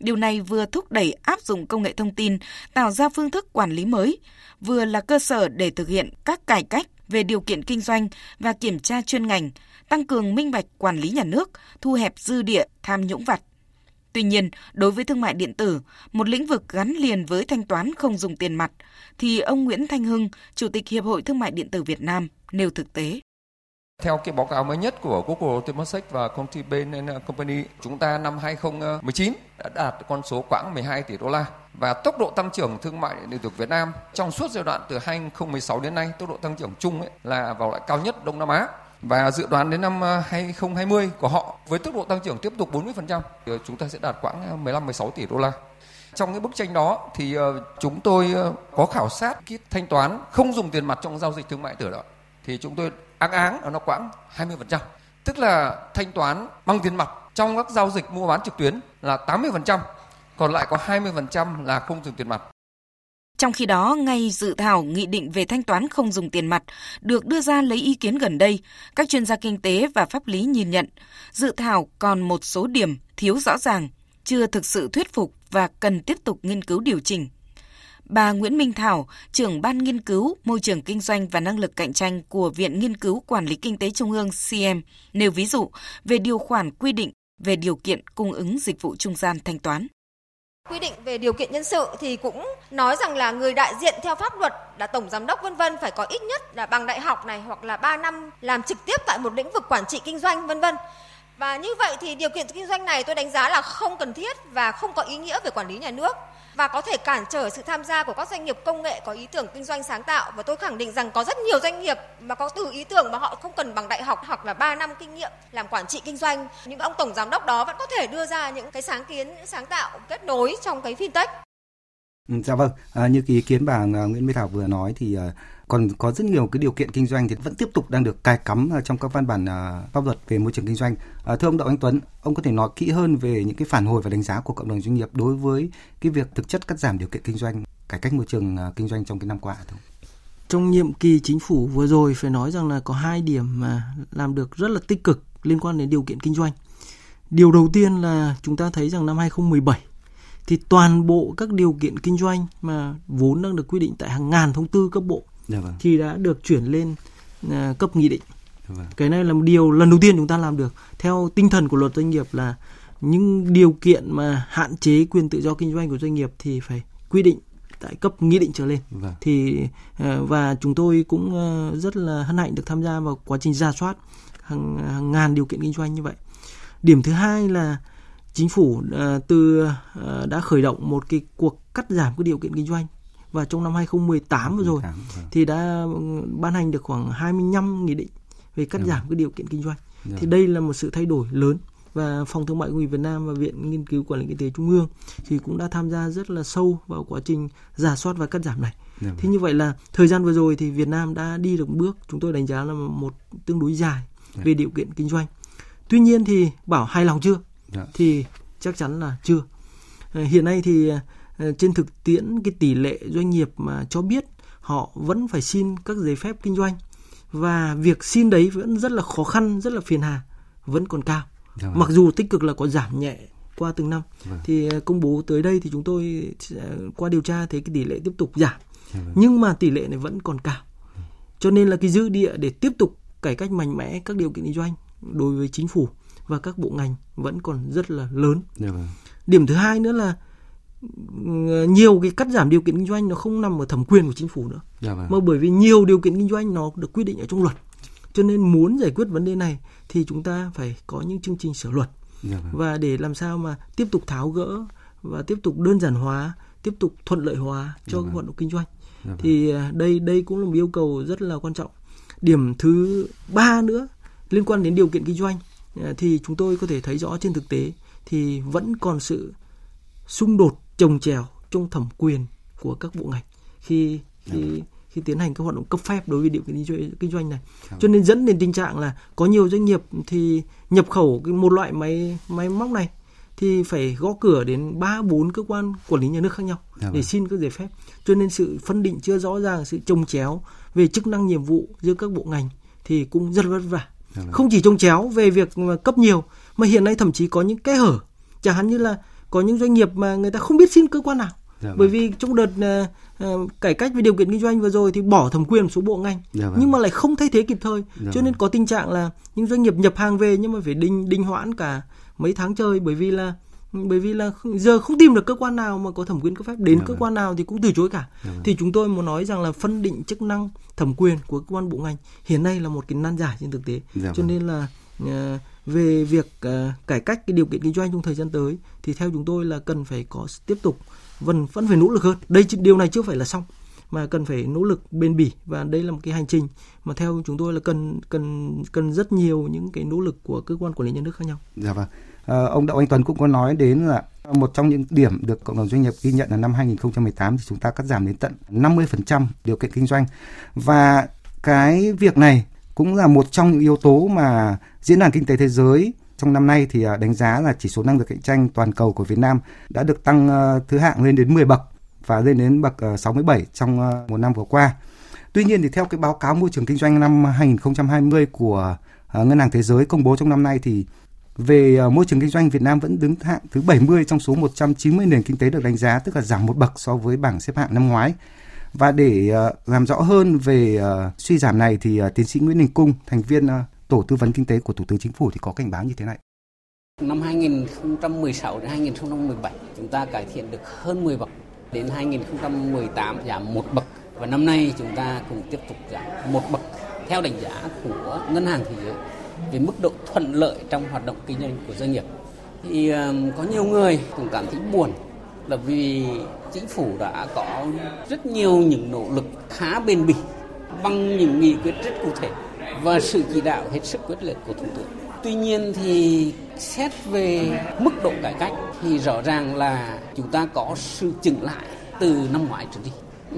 Điều này vừa thúc đẩy áp dụng công nghệ thông tin, tạo ra phương thức quản lý mới, vừa là cơ sở để thực hiện các cải cách về điều kiện kinh doanh và kiểm tra chuyên ngành, tăng cường minh bạch quản lý nhà nước, thu hẹp dư địa tham nhũng vặt. Tuy nhiên, đối với thương mại điện tử, một lĩnh vực gắn liền với thanh toán không dùng tiền mặt, thì ông Nguyễn Thanh Hưng, Chủ tịch Hiệp hội Thương mại điện tử Việt Nam, nêu thực tế. Theo cái báo cáo mới nhất của Google, Temasek và công ty Bain Company, chúng ta năm 2019 đã đạt con số khoảng 12 tỷ đô la và tốc độ tăng trưởng thương mại điện tử Việt Nam trong suốt giai đoạn từ 2016 đến nay, tốc độ tăng trưởng chung ấy là vào lại cao nhất Đông Nam Á và dự đoán đến năm ờ, 2020 của họ với tốc độ tăng trưởng tiếp tục 40% thì chúng ta sẽ đạt khoảng ờ, 15-16 tỷ đô la. Trong cái bức tranh đó thì ờ, chúng tôi có khảo sát cái thanh toán không dùng tiền mặt trong giao dịch thương mại tử đó thì chúng tôi áng áng nó khoảng 20%. Tức là thanh toán bằng tiền mặt trong các giao dịch mua bán trực tuyến là 80%, còn lại có 20% là không dùng tiền mặt. Trong khi đó, ngay dự thảo nghị định về thanh toán không dùng tiền mặt được đưa ra lấy ý kiến gần đây, các chuyên gia kinh tế và pháp lý nhìn nhận, dự thảo còn một số điểm thiếu rõ ràng, chưa thực sự thuyết phục và cần tiếp tục nghiên cứu điều chỉnh. Bà Nguyễn Minh Thảo, trưởng ban nghiên cứu môi trường kinh doanh và năng lực cạnh tranh của Viện Nghiên cứu Quản lý Kinh tế Trung ương CM nêu ví dụ về điều khoản quy định về điều kiện cung ứng dịch vụ trung gian thanh toán. Quy định về điều kiện nhân sự thì cũng nói rằng là người đại diện theo pháp luật là tổng giám đốc vân vân phải có ít nhất là bằng đại học này hoặc là 3 năm làm trực tiếp tại một lĩnh vực quản trị kinh doanh, vân vân. Và như vậy thì điều kiện kinh doanh này tôi đánh giá là không cần thiết và không có ý nghĩa về quản lý nhà nước và có thể cản trở sự tham gia của các doanh nghiệp công nghệ có ý tưởng kinh doanh sáng tạo. Và tôi khẳng định rằng có rất nhiều doanh nghiệp mà có từ ý tưởng mà họ không cần bằng đại học hoặc là 3 năm kinh nghiệm làm quản trị kinh doanh. Những ông tổng giám đốc đó vẫn có thể đưa ra những cái sáng kiến những sáng tạo kết nối trong cái fintech. Ừ, Dạ vâng, à, như ý kiến bà à, Nguyễn Mỹ Thảo vừa nói thì à, còn có rất nhiều cái điều kiện kinh doanh thì vẫn tiếp tục đang được cài cắm ờ, trong các văn bản ờ, pháp luật về môi trường kinh doanh. Ờ, thưa ông Đậu Anh Tuấn, ông có thể nói kỹ hơn về những cái phản hồi và đánh giá của cộng đồng doanh nghiệp đối với cái việc thực chất cắt giảm điều kiện kinh doanh, cải cách môi trường kinh doanh trong cái năm qua không? Trong nhiệm kỳ chính phủ vừa rồi phải nói rằng là có hai điểm mà làm được rất là tích cực liên quan đến điều kiện kinh doanh. Điều đầu tiên là chúng ta thấy rằng năm 2017 thì toàn bộ các điều kiện kinh doanh mà vốn đang được quy định tại hàng ngàn thông tư cấp bộ dạ vâng. thì đã được chuyển lên uh, cấp nghị định. Vâng. Cái này là một điều lần đầu tiên chúng ta làm được theo tinh thần của luật doanh nghiệp là những điều kiện mà hạn chế quyền tự do kinh doanh của doanh nghiệp thì phải quy định tại cấp nghị định trở lên vâng. thì ờ, và chúng tôi cũng ờ, rất là hân hạnh được tham gia vào quá trình ra soát hàng, hàng ngàn điều kiện kinh doanh như vậy điểm thứ hai là chính phủ uh, từ uh, đã khởi động một cái cuộc cắt giảm cái điều kiện kinh doanh và trong năm 2018 vừa rồi vâng. thì đã ban hành được khoảng 25 nghị định về cắt vâng. giảm cái điều kiện kinh doanh. Được. Thì đây là một sự thay đổi lớn và phòng thương mại công nghiệp Việt Nam và viện nghiên cứu quản lý kinh tế trung ương thì cũng đã tham gia rất là sâu vào quá trình giả soát và cắt giảm này. Được. Thì như vậy là thời gian vừa rồi thì Việt Nam đã đi được bước chúng tôi đánh giá là một tương đối dài về điều kiện kinh doanh. Tuy nhiên thì bảo hài lòng chưa? Thì chắc chắn là chưa. Ờ, hiện nay thì trên thực tiễn cái tỷ lệ doanh nghiệp mà cho biết họ vẫn phải xin các giấy phép kinh doanh và việc xin đấy vẫn rất là khó khăn, rất là phiền hà, vẫn còn cao. Dạ vâng. Mặc dù tích cực là có giảm nhẹ qua từng năm vâng. thì ờ, công bố tới đây thì chúng tôi qua điều tra thấy cái tỷ lệ tiếp tục giảm. Dạ vâng. Nhưng mà tỷ lệ này vẫn còn cao. Cho nên là cái dư địa để tiếp tục cải cách mạnh mẽ các điều kiện kinh doanh đối với chính phủ và các bộ ngành vẫn còn rất là lớn. Dạ vâng. Điểm thứ hai nữa là ừ, nhiều cái cắt giảm điều kiện kinh doanh nó không nằm ở thẩm quyền của chính phủ nữa. Dạ vâng. Mà bởi vì nhiều điều kiện kinh doanh nó được quy định ở trong luật. Cho nên muốn giải quyết vấn đề này thì chúng ta phải có những chương trình sửa luật. Dạ vâng. Và để làm sao mà tiếp tục tháo gỡ và tiếp tục đơn giản hóa, tiếp tục thuận lợi hóa cho dạ vâng. hoạt động kinh doanh. Dạ vâng. Thì à, đây đây cũng là một yêu cầu rất là quan trọng. Điểm thứ ba nữa liên quan đến điều kiện kinh doanh à, thì chúng tôi có thể thấy rõ trên thực tế thì vẫn còn sự xung đột trồng trèo trong thẩm quyền của các bộ ngành khi khi khi tiến hành các hoạt động cấp phép đối với điều kiện kinh doanh này. Cho nên dẫn đến tình trạng là có nhiều doanh nghiệp thì nhập khẩu một loại máy máy móc này thì phải gõ cửa đến 3 4 cơ quan quản lý nhà nước khác nhau để vâng. xin các giấy phép. Cho nên sự phân định chưa rõ ràng, sự trồng chéo về chức năng nhiệm vụ giữa các bộ ngành thì cũng rất vất vả. Vâng. Không chỉ trông chéo về việc cấp nhiều mà hiện nay thậm chí có những kẽ hở. Chẳng hạn như là có những doanh nghiệp mà người ta không biết xin cơ quan nào. Dạ bởi vâng. vì trong đợt uh, cải cách về điều kiện kinh doanh vừa rồi thì bỏ thẩm quyền một số bộ ngành dạ vâng. nhưng mà lại không thay thế kịp thời dạ cho nên có tình trạng là những doanh nghiệp nhập hàng về nhưng mà phải đinh đinh hoãn cả mấy tháng chơi bởi vì là bởi vì là giờ không tìm được cơ quan nào mà có thẩm quyền cấp phép đến dạ cơ vâng. quan nào thì cũng từ chối cả dạ vâng. thì chúng tôi muốn nói rằng là phân định chức năng thẩm quyền của cơ quan bộ ngành hiện nay là một cái nan giải trên thực tế dạ cho vâng. nên là uh, về việc uh, cải cách cái điều kiện kinh doanh trong thời gian tới thì theo chúng tôi là cần phải có tiếp tục vẫn vẫn phải nỗ lực hơn đây điều này chưa phải là xong mà cần phải nỗ lực bền bỉ và đây là một cái hành trình mà theo chúng tôi là cần cần cần rất nhiều những cái nỗ lực của cơ quan quản lý nhà nước khác nhau. Dạ vâng. À, ông Đậu Anh Tuấn cũng có nói đến là một trong những điểm được cộng đồng doanh nghiệp ghi nhận là năm 2018 thì chúng ta cắt giảm đến tận 50% điều kiện kinh doanh và cái việc này cũng là một trong những yếu tố mà diễn đàn kinh tế thế giới trong năm nay thì à, đánh giá là chỉ số năng lực cạnh tranh toàn cầu của Việt Nam đã được tăng ờ, thứ hạng lên đến 10 bậc và lên đến bậc ờ, 67 trong ờ, một năm vừa qua. Tuy nhiên thì theo cái báo cáo môi trường kinh doanh năm 2020 của Ngân hàng Thế giới công bố trong năm nay thì về môi trường kinh doanh Việt Nam vẫn đứng hạng thứ 70 trong số 190 nền kinh tế được đánh giá, tức là giảm một bậc so với bảng xếp hạng năm ngoái. Và để ờ, làm rõ hơn về ờ, suy giảm này thì ờ, tiến sĩ Nguyễn Đình Cung, thành viên Tổ tư vấn kinh tế của Thủ tướng Chính phủ thì có cảnh báo như thế này. Năm 2016 đến 2017 chúng ta cải thiện được hơn 10 bậc. Đến 2018 giảm một bậc và năm nay chúng ta cũng tiếp tục giảm một bậc theo đánh giá của Ngân hàng Thế giới về mức độ thuận lợi trong hoạt động kinh doanh của doanh nghiệp. Thì có nhiều người cũng cảm thấy buồn là vì chính phủ đã có rất nhiều những nỗ lực khá bền bỉ bằng những nghị quyết rất cụ thể và sự chỉ đạo hết sức quyết liệt của thủ tướng. Tuy nhiên thì xét về mức độ cải cách thì rõ ràng là chúng ta có sự chững lại từ năm ngoái trở đi.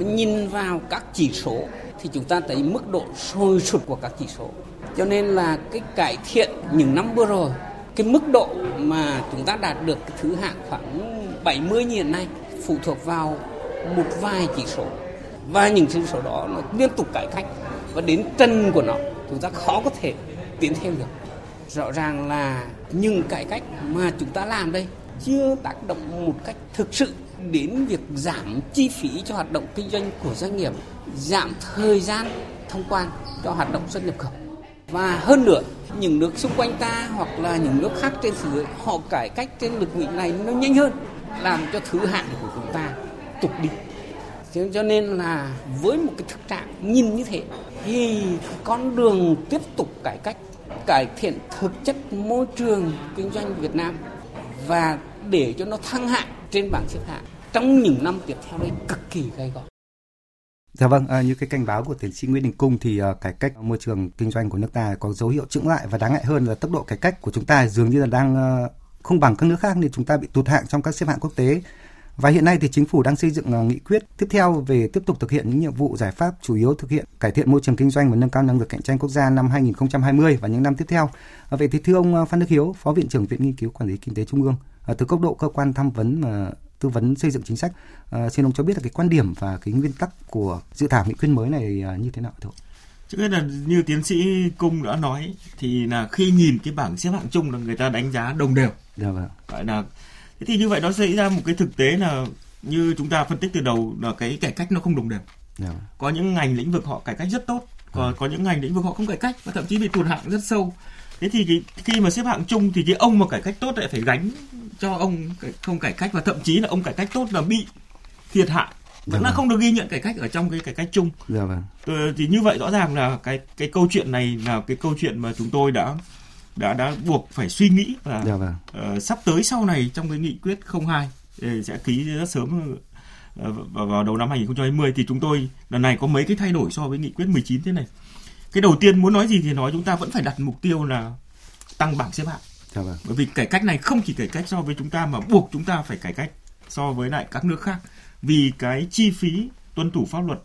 Nhìn vào các chỉ số thì chúng ta thấy mức độ sôi sụt của các chỉ số. Cho nên là cái cải thiện những năm vừa rồi, cái mức độ mà chúng ta đạt được cái thứ hạng khoảng 70 như hiện nay phụ thuộc vào một vài chỉ số. Và những chỉ số đó nó liên tục cải cách và đến chân của nó chúng ta khó có thể tiến thêm được. Rõ ràng là những cải cách mà chúng ta làm đây chưa tác động một cách thực sự đến việc giảm chi phí cho hoạt động kinh doanh của doanh nghiệp giảm thời gian thông quan cho hoạt động xuất nhập khẩu. Và hơn nữa, những nước xung quanh ta hoặc là những nước khác trên thế giới họ cải cách trên lĩnh vực này nó nhanh hơn, làm cho thứ hạng của tục đi thế. Cho nên là với một cái thực trạng nhìn như thế thì con đường tiếp tục cải cách, cải thiện thực chất môi trường kinh doanh Việt Nam và để cho nó thăng hạng trên bảng xếp hạng trong những năm tiếp theo đây cực kỳ gay gò. Dạ vâng, à, như cái cảnh báo của tiến sĩ Nguyễn Đình Cung thì uh, cải cách môi trường kinh doanh của nước ta có dấu hiệu chững lại và đáng ngại hơn là tốc độ cải cách của chúng ta dường như là đang uh, không bằng các nước khác nên chúng ta bị tụt hạng trong các xếp hạng quốc tế. Và hiện nay thì chính phủ đang xây dựng uh, nghị quyết tiếp theo về tiếp tục thực hiện những nhiệm vụ giải pháp chủ yếu thực hiện cải thiện môi trường kinh doanh và nâng cao năng lực cạnh tranh quốc gia năm 2020 và những năm tiếp theo. Uh, vậy thì thưa ông Phan Đức Hiếu, Phó Viện trưởng Viện Nghiên cứu Quản lý Kinh tế Trung ương, từ góc độ cơ quan tham vấn mà tư vấn xây dựng chính sách. Xin ông cho biết là cái quan điểm và cái nguyên tắc của dự thảo nghị quyết mới này như thế nào thưa ông? Trước hết là như tiến sĩ Cung đã nói thì là khi nhìn cái bảng xếp hạng chung là người ta đánh giá đồng đều. Dạ vâng. Gọi là thế thì như vậy nó xảy ra một cái thực tế là như chúng ta phân tích từ đầu là cái cải cách nó không đồng đều. Dạ vâng. Có những ngành lĩnh vực họ cải cách rất tốt, còn dạ. có những ngành lĩnh vực họ không cải cách và thậm chí bị tụt hạng rất sâu. Thế thì cái, khi mà xếp hạng chung thì cái ông mà cải cách tốt lại phải gánh cho ông không cải cách và thậm chí là ông cải cách tốt là bị thiệt hại vẫn dạ là vâng. không được ghi nhận cải cách ở trong cái cải cách chung. Dạ vâng. Thì như vậy rõ ràng là cái cái câu chuyện này là cái câu chuyện mà chúng tôi đã đã đã buộc phải suy nghĩ và dạ vâng. uh, sắp tới sau này trong cái nghị quyết 02 sẽ ký rất sớm vào, vào đầu năm 2020 thì chúng tôi lần này có mấy cái thay đổi so với nghị quyết 19 thế này. Cái đầu tiên muốn nói gì thì nói chúng ta vẫn phải đặt mục tiêu là tăng bảng xếp hạng Dạ vâng. Bởi vì cải cách này không chỉ cải cách so với chúng ta mà buộc chúng ta phải cải cách so với lại các nước khác. Vì cái chi phí tuân thủ pháp luật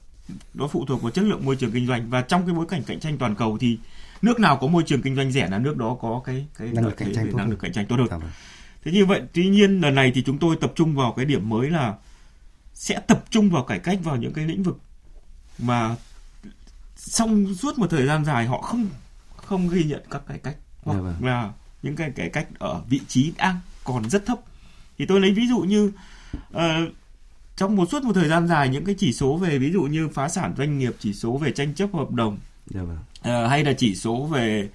nó phụ thuộc vào chất lượng môi trường kinh doanh và trong cái bối cảnh cạnh tranh toàn cầu thì nước nào có môi trường kinh doanh rẻ là nước đó có cái cái năng lực cạnh tranh tốt năng lực cạnh tranh tốt hơn. Thế như vậy tuy nhiên lần này thì chúng tôi tập trung vào cái điểm mới là sẽ tập trung vào cải cách vào những cái lĩnh vực mà trong suốt một thời gian dài họ không không ghi nhận các cải cách hoặc dạ vâng. là những cái cải cách ở vị trí đang còn rất thấp thì tôi lấy ví dụ như uh, trong một suốt một thời gian dài những cái chỉ số về ví dụ như phá sản doanh nghiệp chỉ số về tranh chấp hợp đồng dạ vâng. Uh, hay là chỉ số về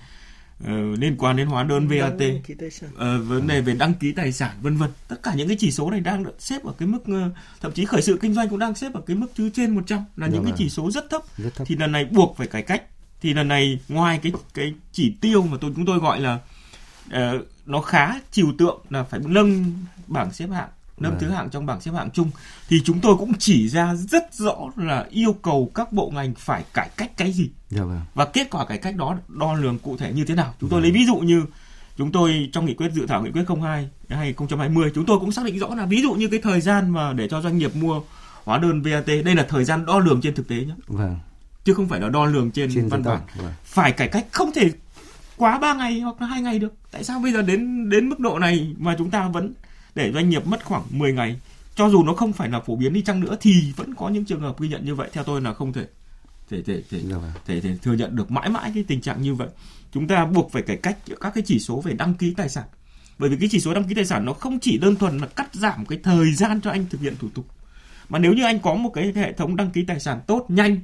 uh, liên quan đến hóa đơn VAT uh, vấn đề về đăng ký tài sản vân vân. Tất cả những cái chỉ số này đang xếp ở cái mức uh, thậm chí khởi sự kinh doanh cũng đang xếp ở cái mức chứ trên 100 là dạ những vâng. cái chỉ số rất thấp. rất thấp. Thì lần này buộc phải cải cách. Thì lần này ngoài cái cái chỉ tiêu mà tôi chúng tôi gọi là uh, nó khá chiều tượng là phải nâng bảng xếp hạng nâng thứ vâng. hạng trong bảng xếp hạng chung thì chúng tôi cũng chỉ ra rất rõ là yêu cầu các bộ ngành phải cải cách cái gì dạ vâng. và kết quả cải cách đó đo lường cụ thể như thế nào chúng tôi vâng. lấy ví dụ như chúng tôi trong nghị quyết dự thảo nghị quyết 02 2020 chúng tôi cũng xác định rõ là ví dụ như cái thời gian mà để cho doanh nghiệp mua hóa đơn VAT đây là thời gian đo lường trên thực tế nhé vâng. chứ không phải là đo lường trên, trên văn bản vâng. phải cải cách không thể quá 3 ngày hoặc là hai ngày được tại sao bây giờ đến đến mức độ này mà chúng ta vẫn để doanh nghiệp mất khoảng 10 ngày. Cho dù nó không phải là phổ biến đi chăng nữa thì vẫn có những trường hợp ghi nhận như vậy. Theo tôi là không thể thể thể thể thể, thể, thể thừa nhận được mãi mãi cái tình trạng như vậy. Chúng ta buộc phải cải cách các cái chỉ số về đăng ký tài sản. Bởi vì cái chỉ số đăng ký tài sản nó không chỉ đơn thuần là cắt giảm cái thời gian cho anh thực hiện thủ tục mà nếu như anh có một cái hệ thống đăng ký tài sản tốt nhanh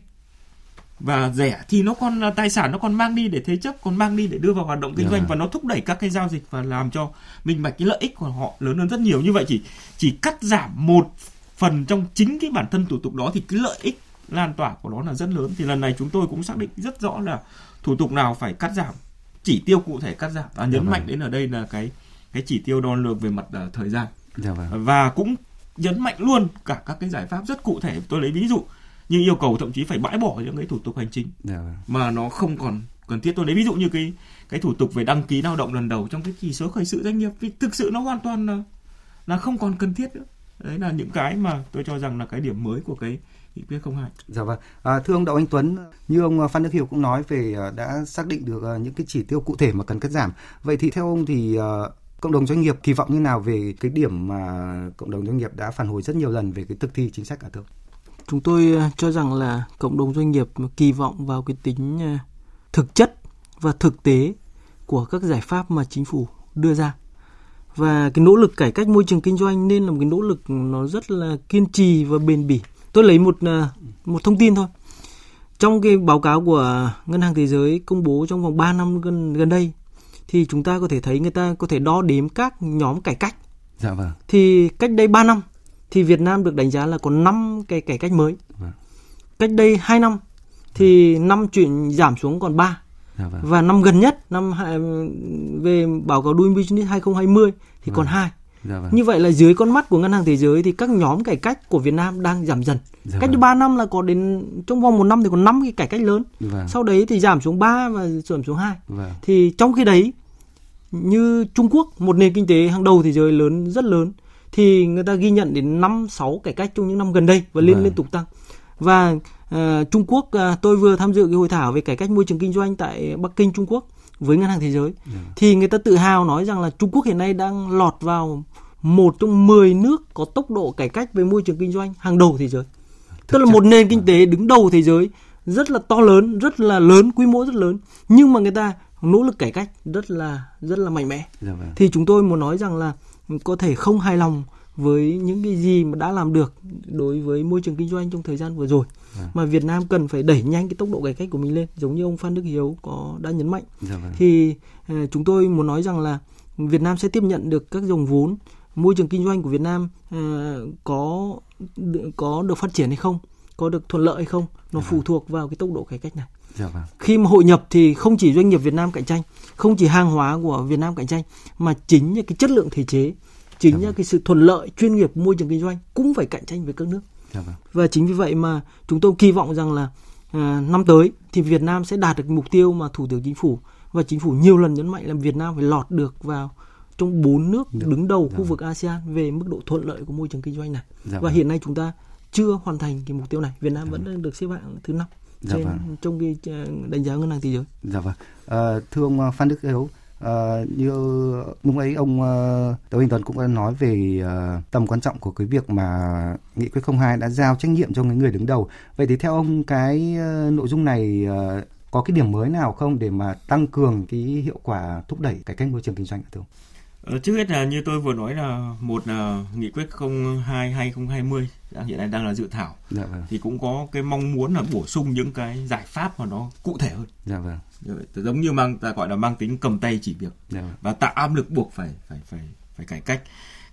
và rẻ thì nó còn là tài sản nó còn mang đi để thế chấp còn mang đi để đưa vào hoạt động kinh yeah. doanh dạ. và nó thúc đẩy các cái giao dịch và làm cho minh bạch cái lợi ích của họ lớn hơn rất nhiều như vậy chỉ chỉ cắt giảm một phần trong chính cái bản thân thủ tục đó thì cái lợi ích lan tỏa của nó là rất lớn thì lần này chúng tôi cũng xác định rất rõ là thủ tục nào phải cắt giảm chỉ tiêu cụ thể cắt giảm và nhấn yeah, dạ mạnh vâng. đến ở đây là cái cái chỉ tiêu đo lường về mặt uh, thời gian yeah, vâng. và cũng nhấn mạnh luôn cả các cái giải pháp rất cụ thể tôi lấy ví dụ nhưng yêu cầu thậm chí phải bãi bỏ những cái thủ tục hành chính yeah. Dạ mà nó không còn cần thiết tôi lấy ví dụ như cái cái thủ tục về đăng ký lao động lần đầu trong cái chỉ số khởi sự doanh nghiệp vì thực sự nó hoàn toàn là là không còn cần thiết nữa đấy là những cái mà tôi cho rằng là cái điểm mới của cái nghị quyết không hai. Dạ vâng. À, thưa ông Đậu Anh Tuấn, như ông Phan Đức Hiếu cũng nói về à, đã xác định được à, những cái chỉ tiêu cụ thể mà cần cắt giảm. Vậy thì theo ông thì cộng đồng doanh nghiệp kỳ vọng như nào về cái điểm mà cộng đồng doanh nghiệp đã phản hồi rất nhiều lần về cái thực thi chính sách cả thưa? Chúng tôi ờ, cho rằng là cộng đồng doanh nghiệp kỳ vọng vào cái tính ờ, thực chất và thực tế của các giải pháp mà chính phủ đưa ra. Và cái nỗ lực cải cách môi trường kinh doanh nên là một cái nỗ lực nó rất là kiên trì và bền bỉ. Tôi lấy một ờ, một thông tin thôi. trong cái báo cáo của Ngân hàng Thế giới công bố trong vòng 3 năm gần gần đây thì chúng ta có thể thấy người ta có thể đo đếm các nhóm cải cách. Dạ vâng. Thì cách đây 3 năm thì Việt Nam được đánh giá là có 5 cái cải cách mới. Vâng. Cách đây 2 năm thì vâng. năm chuyển giảm xuống còn 3. Dạ vâng. Và năm gần nhất năm về báo cáo Doing Business 2020 thì vâng. còn 2. Dạ vâng. Như vậy là dưới con mắt của Ngân hàng Thế giới thì các nhóm cải cách của Việt Nam đang giảm dần. Dạ cách vâng. 3 năm là có đến trong vòng một năm thì còn 5 cái cải cách lớn. Vâng. Sau đấy thì giảm xuống 3 và giảm xuống 2. Vâng. Thì trong khi đấy như Trung Quốc, một nền kinh tế hàng đầu thế giới lớn rất lớn thì người ta ghi nhận đến 5 6 cải cách trong những năm gần đây và liên vâng. liên tục tăng. Và uh, Trung Quốc uh, tôi vừa tham dự cái hội thảo về cải cách môi trường kinh doanh tại Bắc Kinh Trung Quốc với ngân hàng thế giới yeah. Dạ. thì người ta tự hào nói rằng là Trung Quốc hiện nay đang lọt vào một trong 10 nước có tốc độ cải cách về môi trường kinh doanh hàng đầu thế giới. Thực Tức là một nền kinh tế đứng đầu thế giới rất là to lớn, rất là lớn, quy mô rất lớn, nhưng mà người ta nỗ lực cải cách rất là rất là mạnh mẽ. Dạ vâng. Thì chúng tôi muốn nói rằng là có thể không hài lòng với những cái gì mà đã làm được đối với môi trường kinh doanh trong thời gian vừa rồi à. mà Việt Nam cần phải đẩy nhanh cái tốc độ cải cách của mình lên giống như ông Phan Đức Hiếu có đã nhấn mạnh dạ vâng. thì uh, chúng tôi muốn nói rằng là Việt Nam sẽ tiếp nhận được các dòng vốn môi trường kinh doanh của Việt Nam uh, có có được phát triển hay không có được thuận lợi hay không nó dạ phụ vâng. thuộc vào cái tốc độ cải cách này Dạ vâng. Khi mà hội nhập thì không chỉ doanh nghiệp Việt Nam cạnh tranh, không chỉ hàng hóa của Việt Nam cạnh tranh mà chính là cái chất lượng thể chế, chính dạ là vâng. cái sự thuận lợi chuyên nghiệp môi trường kinh doanh cũng phải cạnh tranh với các nước. Dạ vâng. Và chính vì vậy mà chúng tôi kỳ vọng rằng là à, năm tới thì Việt Nam sẽ đạt được mục tiêu mà Thủ tướng Chính phủ và Chính phủ nhiều lần nhấn mạnh là Việt Nam phải lọt được vào trong bốn nước Được. đứng đầu dạ. khu vực ASEAN về mức độ thuận lợi của môi trường kinh doanh này. Dạ. Và vâng. hiện nay chúng ta chưa hoàn thành cái mục tiêu này. Việt Nam dạ. vẫn đang được xếp hạng thứ năm dạ trên vâng. trong cái à, đánh giá ngân hàng thế giới. Dạ vâng. À, thưa ông à, Phan Đức Hiếu, À, như lúc ấy ông uh, Đỗ Anh Tuấn cũng đã nói về uh, tầm quan trọng của cái việc mà nghị quyết 02 đã giao trách nhiệm cho người đứng đầu. Vậy thì theo ông cái uh, nội dung này uh, có cái điểm mới nào không để mà tăng cường cái hiệu quả thúc đẩy cải cách môi trường kinh doanh thưa ông? Ờ, trước hết là như tôi vừa nói là một là nghị quyết 02 2020 hiện nay đang là dự thảo dạ vâng. thì cũng có cái mong muốn là bổ sung những cái giải pháp mà nó cụ thể hơn. Dạ vâng. Giống như mang ta gọi là mang tính cầm tay chỉ việc dạ vâng. và tạo áp lực buộc phải phải phải phải cải cách.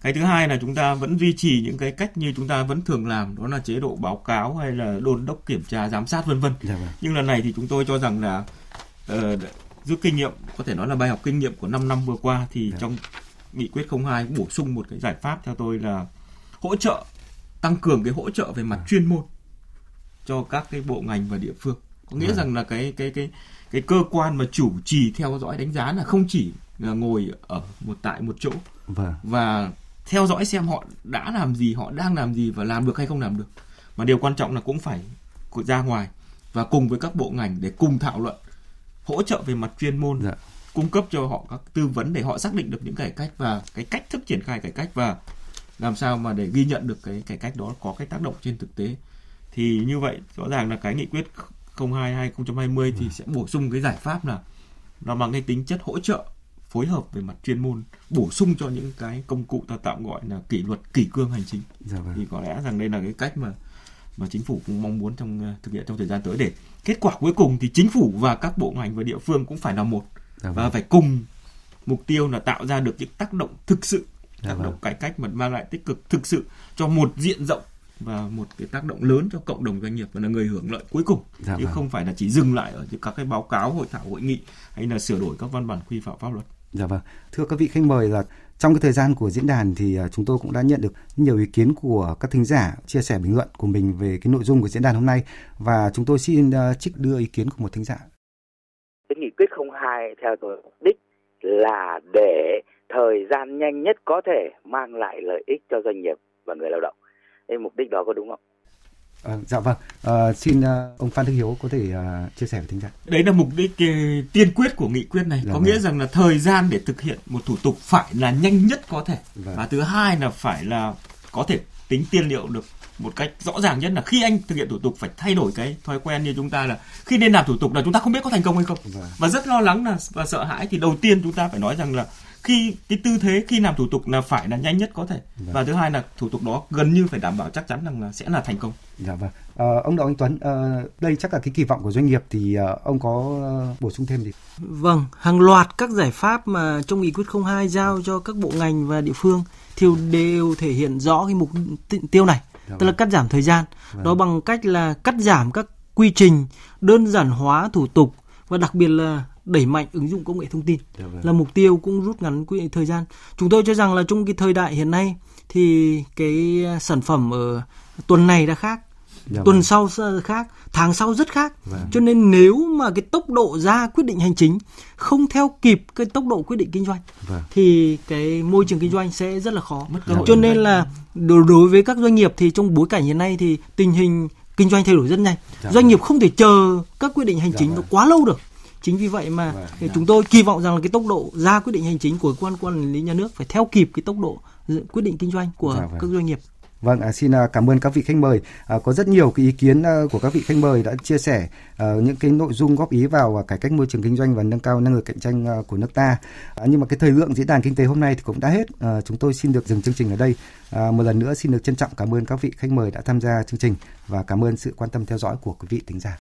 Cái thứ hai là chúng ta vẫn duy trì những cái cách như chúng ta vẫn thường làm đó là chế độ báo cáo hay là đôn đốc kiểm tra giám sát vân vân. Dạ vâng. Nhưng lần này thì chúng tôi cho rằng là uh, rút kinh nghiệm có thể nói là bài học kinh nghiệm của 5 năm vừa qua thì dạ. trong nghị quyết 02 bổ sung một cái giải pháp theo tôi là hỗ trợ tăng cường cái hỗ trợ về mặt dạ. chuyên môn cho các cái bộ ngành và địa phương có nghĩa à. rằng là cái cái cái cái cơ quan mà chủ trì theo dõi đánh giá là không chỉ là ngồi ở một tại một chỗ vâng. và theo dõi xem họ đã làm gì họ đang làm gì và làm được hay không làm được mà điều quan trọng là cũng phải ra ngoài và cùng với các bộ ngành để cùng thảo luận hỗ trợ về mặt chuyên môn dạ. cung cấp cho họ các tư vấn để họ xác định được những cải cách và cái cách thức triển khai cải cách và làm sao mà để ghi nhận được cái cải cách đó có cái tác động trên thực tế thì như vậy rõ ràng là cái nghị quyết 02 2020 thì sẽ bổ sung cái giải pháp là nó mang cái tính chất hỗ trợ phối hợp về mặt chuyên môn bổ sung cho những cái công cụ ta tạm gọi là kỷ luật kỷ cương hành chính dạ vâng. thì có lẽ rằng đây là cái cách mà mà chính phủ cũng mong muốn trong ờ, thực hiện trong thời gian tới để kết quả cuối cùng thì chính phủ và các bộ ngành và địa phương cũng phải là một dạ vâng. và phải cùng mục tiêu là tạo ra được những tác động thực sự tác vâng. động cải cách mà mang lại tích cực thực sự cho một diện rộng và một cái tác động lớn cho cộng đồng doanh nghiệp và là người hưởng lợi cuối cùng dạ chứ vâng. không phải là chỉ dừng lại ở các cái báo cáo hội thảo hội nghị hay là sửa đổi các văn bản quy phạm pháp luật. Dạ vâng. Thưa các vị khách mời là trong cái thời gian của diễn đàn thì à, chúng tôi cũng đã nhận được nhiều ý kiến của các thính giả chia sẻ bình luận của mình về cái nội dung của diễn đàn hôm nay và chúng tôi xin uh, trích đưa ý kiến của một thính giả. Cái nghị quyết 02 theo tôi mục đích là để thời gian nhanh nhất có thể mang lại lợi ích cho doanh nghiệp và người lao động. Thế mục đích đó có đúng không? À, dạ vâng, à, xin uh, ông Phan Đức Hiếu có thể uh, chia sẻ với thính giả. Đấy là mục đích uh, tiên quyết của nghị quyết này, dạ có vâng. nghĩa rằng là thời gian để thực hiện một thủ tục phải là nhanh nhất có thể. Vâng. Và thứ hai là phải là có thể tính tiên liệu được một cách rõ ràng nhất là khi anh thực hiện thủ tục phải thay đổi cái thói quen như chúng ta là khi nên làm thủ tục là chúng ta không biết có thành công hay không vâng. và rất lo lắng là và sợ hãi thì đầu tiên chúng ta phải nói rằng là khi cái tư thế khi làm thủ tục là phải là nhanh nhất có thể vâng. và thứ hai là thủ tục đó gần như phải đảm bảo chắc chắn rằng là sẽ là thành công. Dạ vâng. Ờ, ông Đậu Anh Tuấn, ờ, đây chắc là cái kỳ vọng của doanh nghiệp thì ờ, ông có bổ sung thêm gì? Vâng, hàng loạt các giải pháp mà trong nghị quyết 02 giao cho các bộ ngành và địa phương thì đều thể hiện rõ cái mục tiêu này, Dạ tức là vâng. cắt giảm thời gian. Vâng. Đó bằng cách là cắt giảm các quy trình, đơn giản hóa thủ tục và đặc biệt là đẩy mạnh ứng dụng công nghệ thông tin Dạ vâng. là mục tiêu cũng rút ngắn quy thời gian. Chúng tôi cho rằng là trong cái thời đại hiện nay thì cái sản phẩm ở tuần này đã khác, Dạ tuần vâng. sau khác, tháng sau rất khác. Vâng. Cho nên nếu mà cái tốc độ ra quyết định hành chính không theo kịp cái tốc độ quyết định kinh doanh Vâng. thì cái môi trường kinh doanh sẽ rất là khó. Mất cơ hội Cho nên là đối với các doanh nghiệp thì trong bối cảnh hiện nay thì tình hình kinh doanh thay đổi rất nhanh. Dạ Doanh vâng. nghiệp không thể chờ các quyết định hành Dạ chính vâng. nó quá lâu được. Chính vì vậy mà Vâng, dạ. chúng tôi kỳ vọng rằng là cái tốc độ ra quyết định hành chính của cơ quan quản lý nhà nước phải theo kịp cái tốc độ quyết định kinh doanh của Dạ vâng. các doanh nghiệp. Vâng, à, xin à, cảm ơn các vị khách mời. À, có rất nhiều cái ý kiến à, của các vị khách mời đã chia sẻ à, những cái nội dung góp ý vào à, cải cách môi trường kinh doanh và nâng cao năng lực cạnh tranh của nước ta. À, nhưng mà cái thời lượng diễn đàn kinh tế hôm nay thì cũng đã hết. À, chúng tôi xin được dừng chương trình ở đây. À, một lần nữa xin được trân trọng cảm ơn các vị khách mời đã tham gia chương trình và cảm ơn sự quan tâm theo dõi của quý vị thính giả.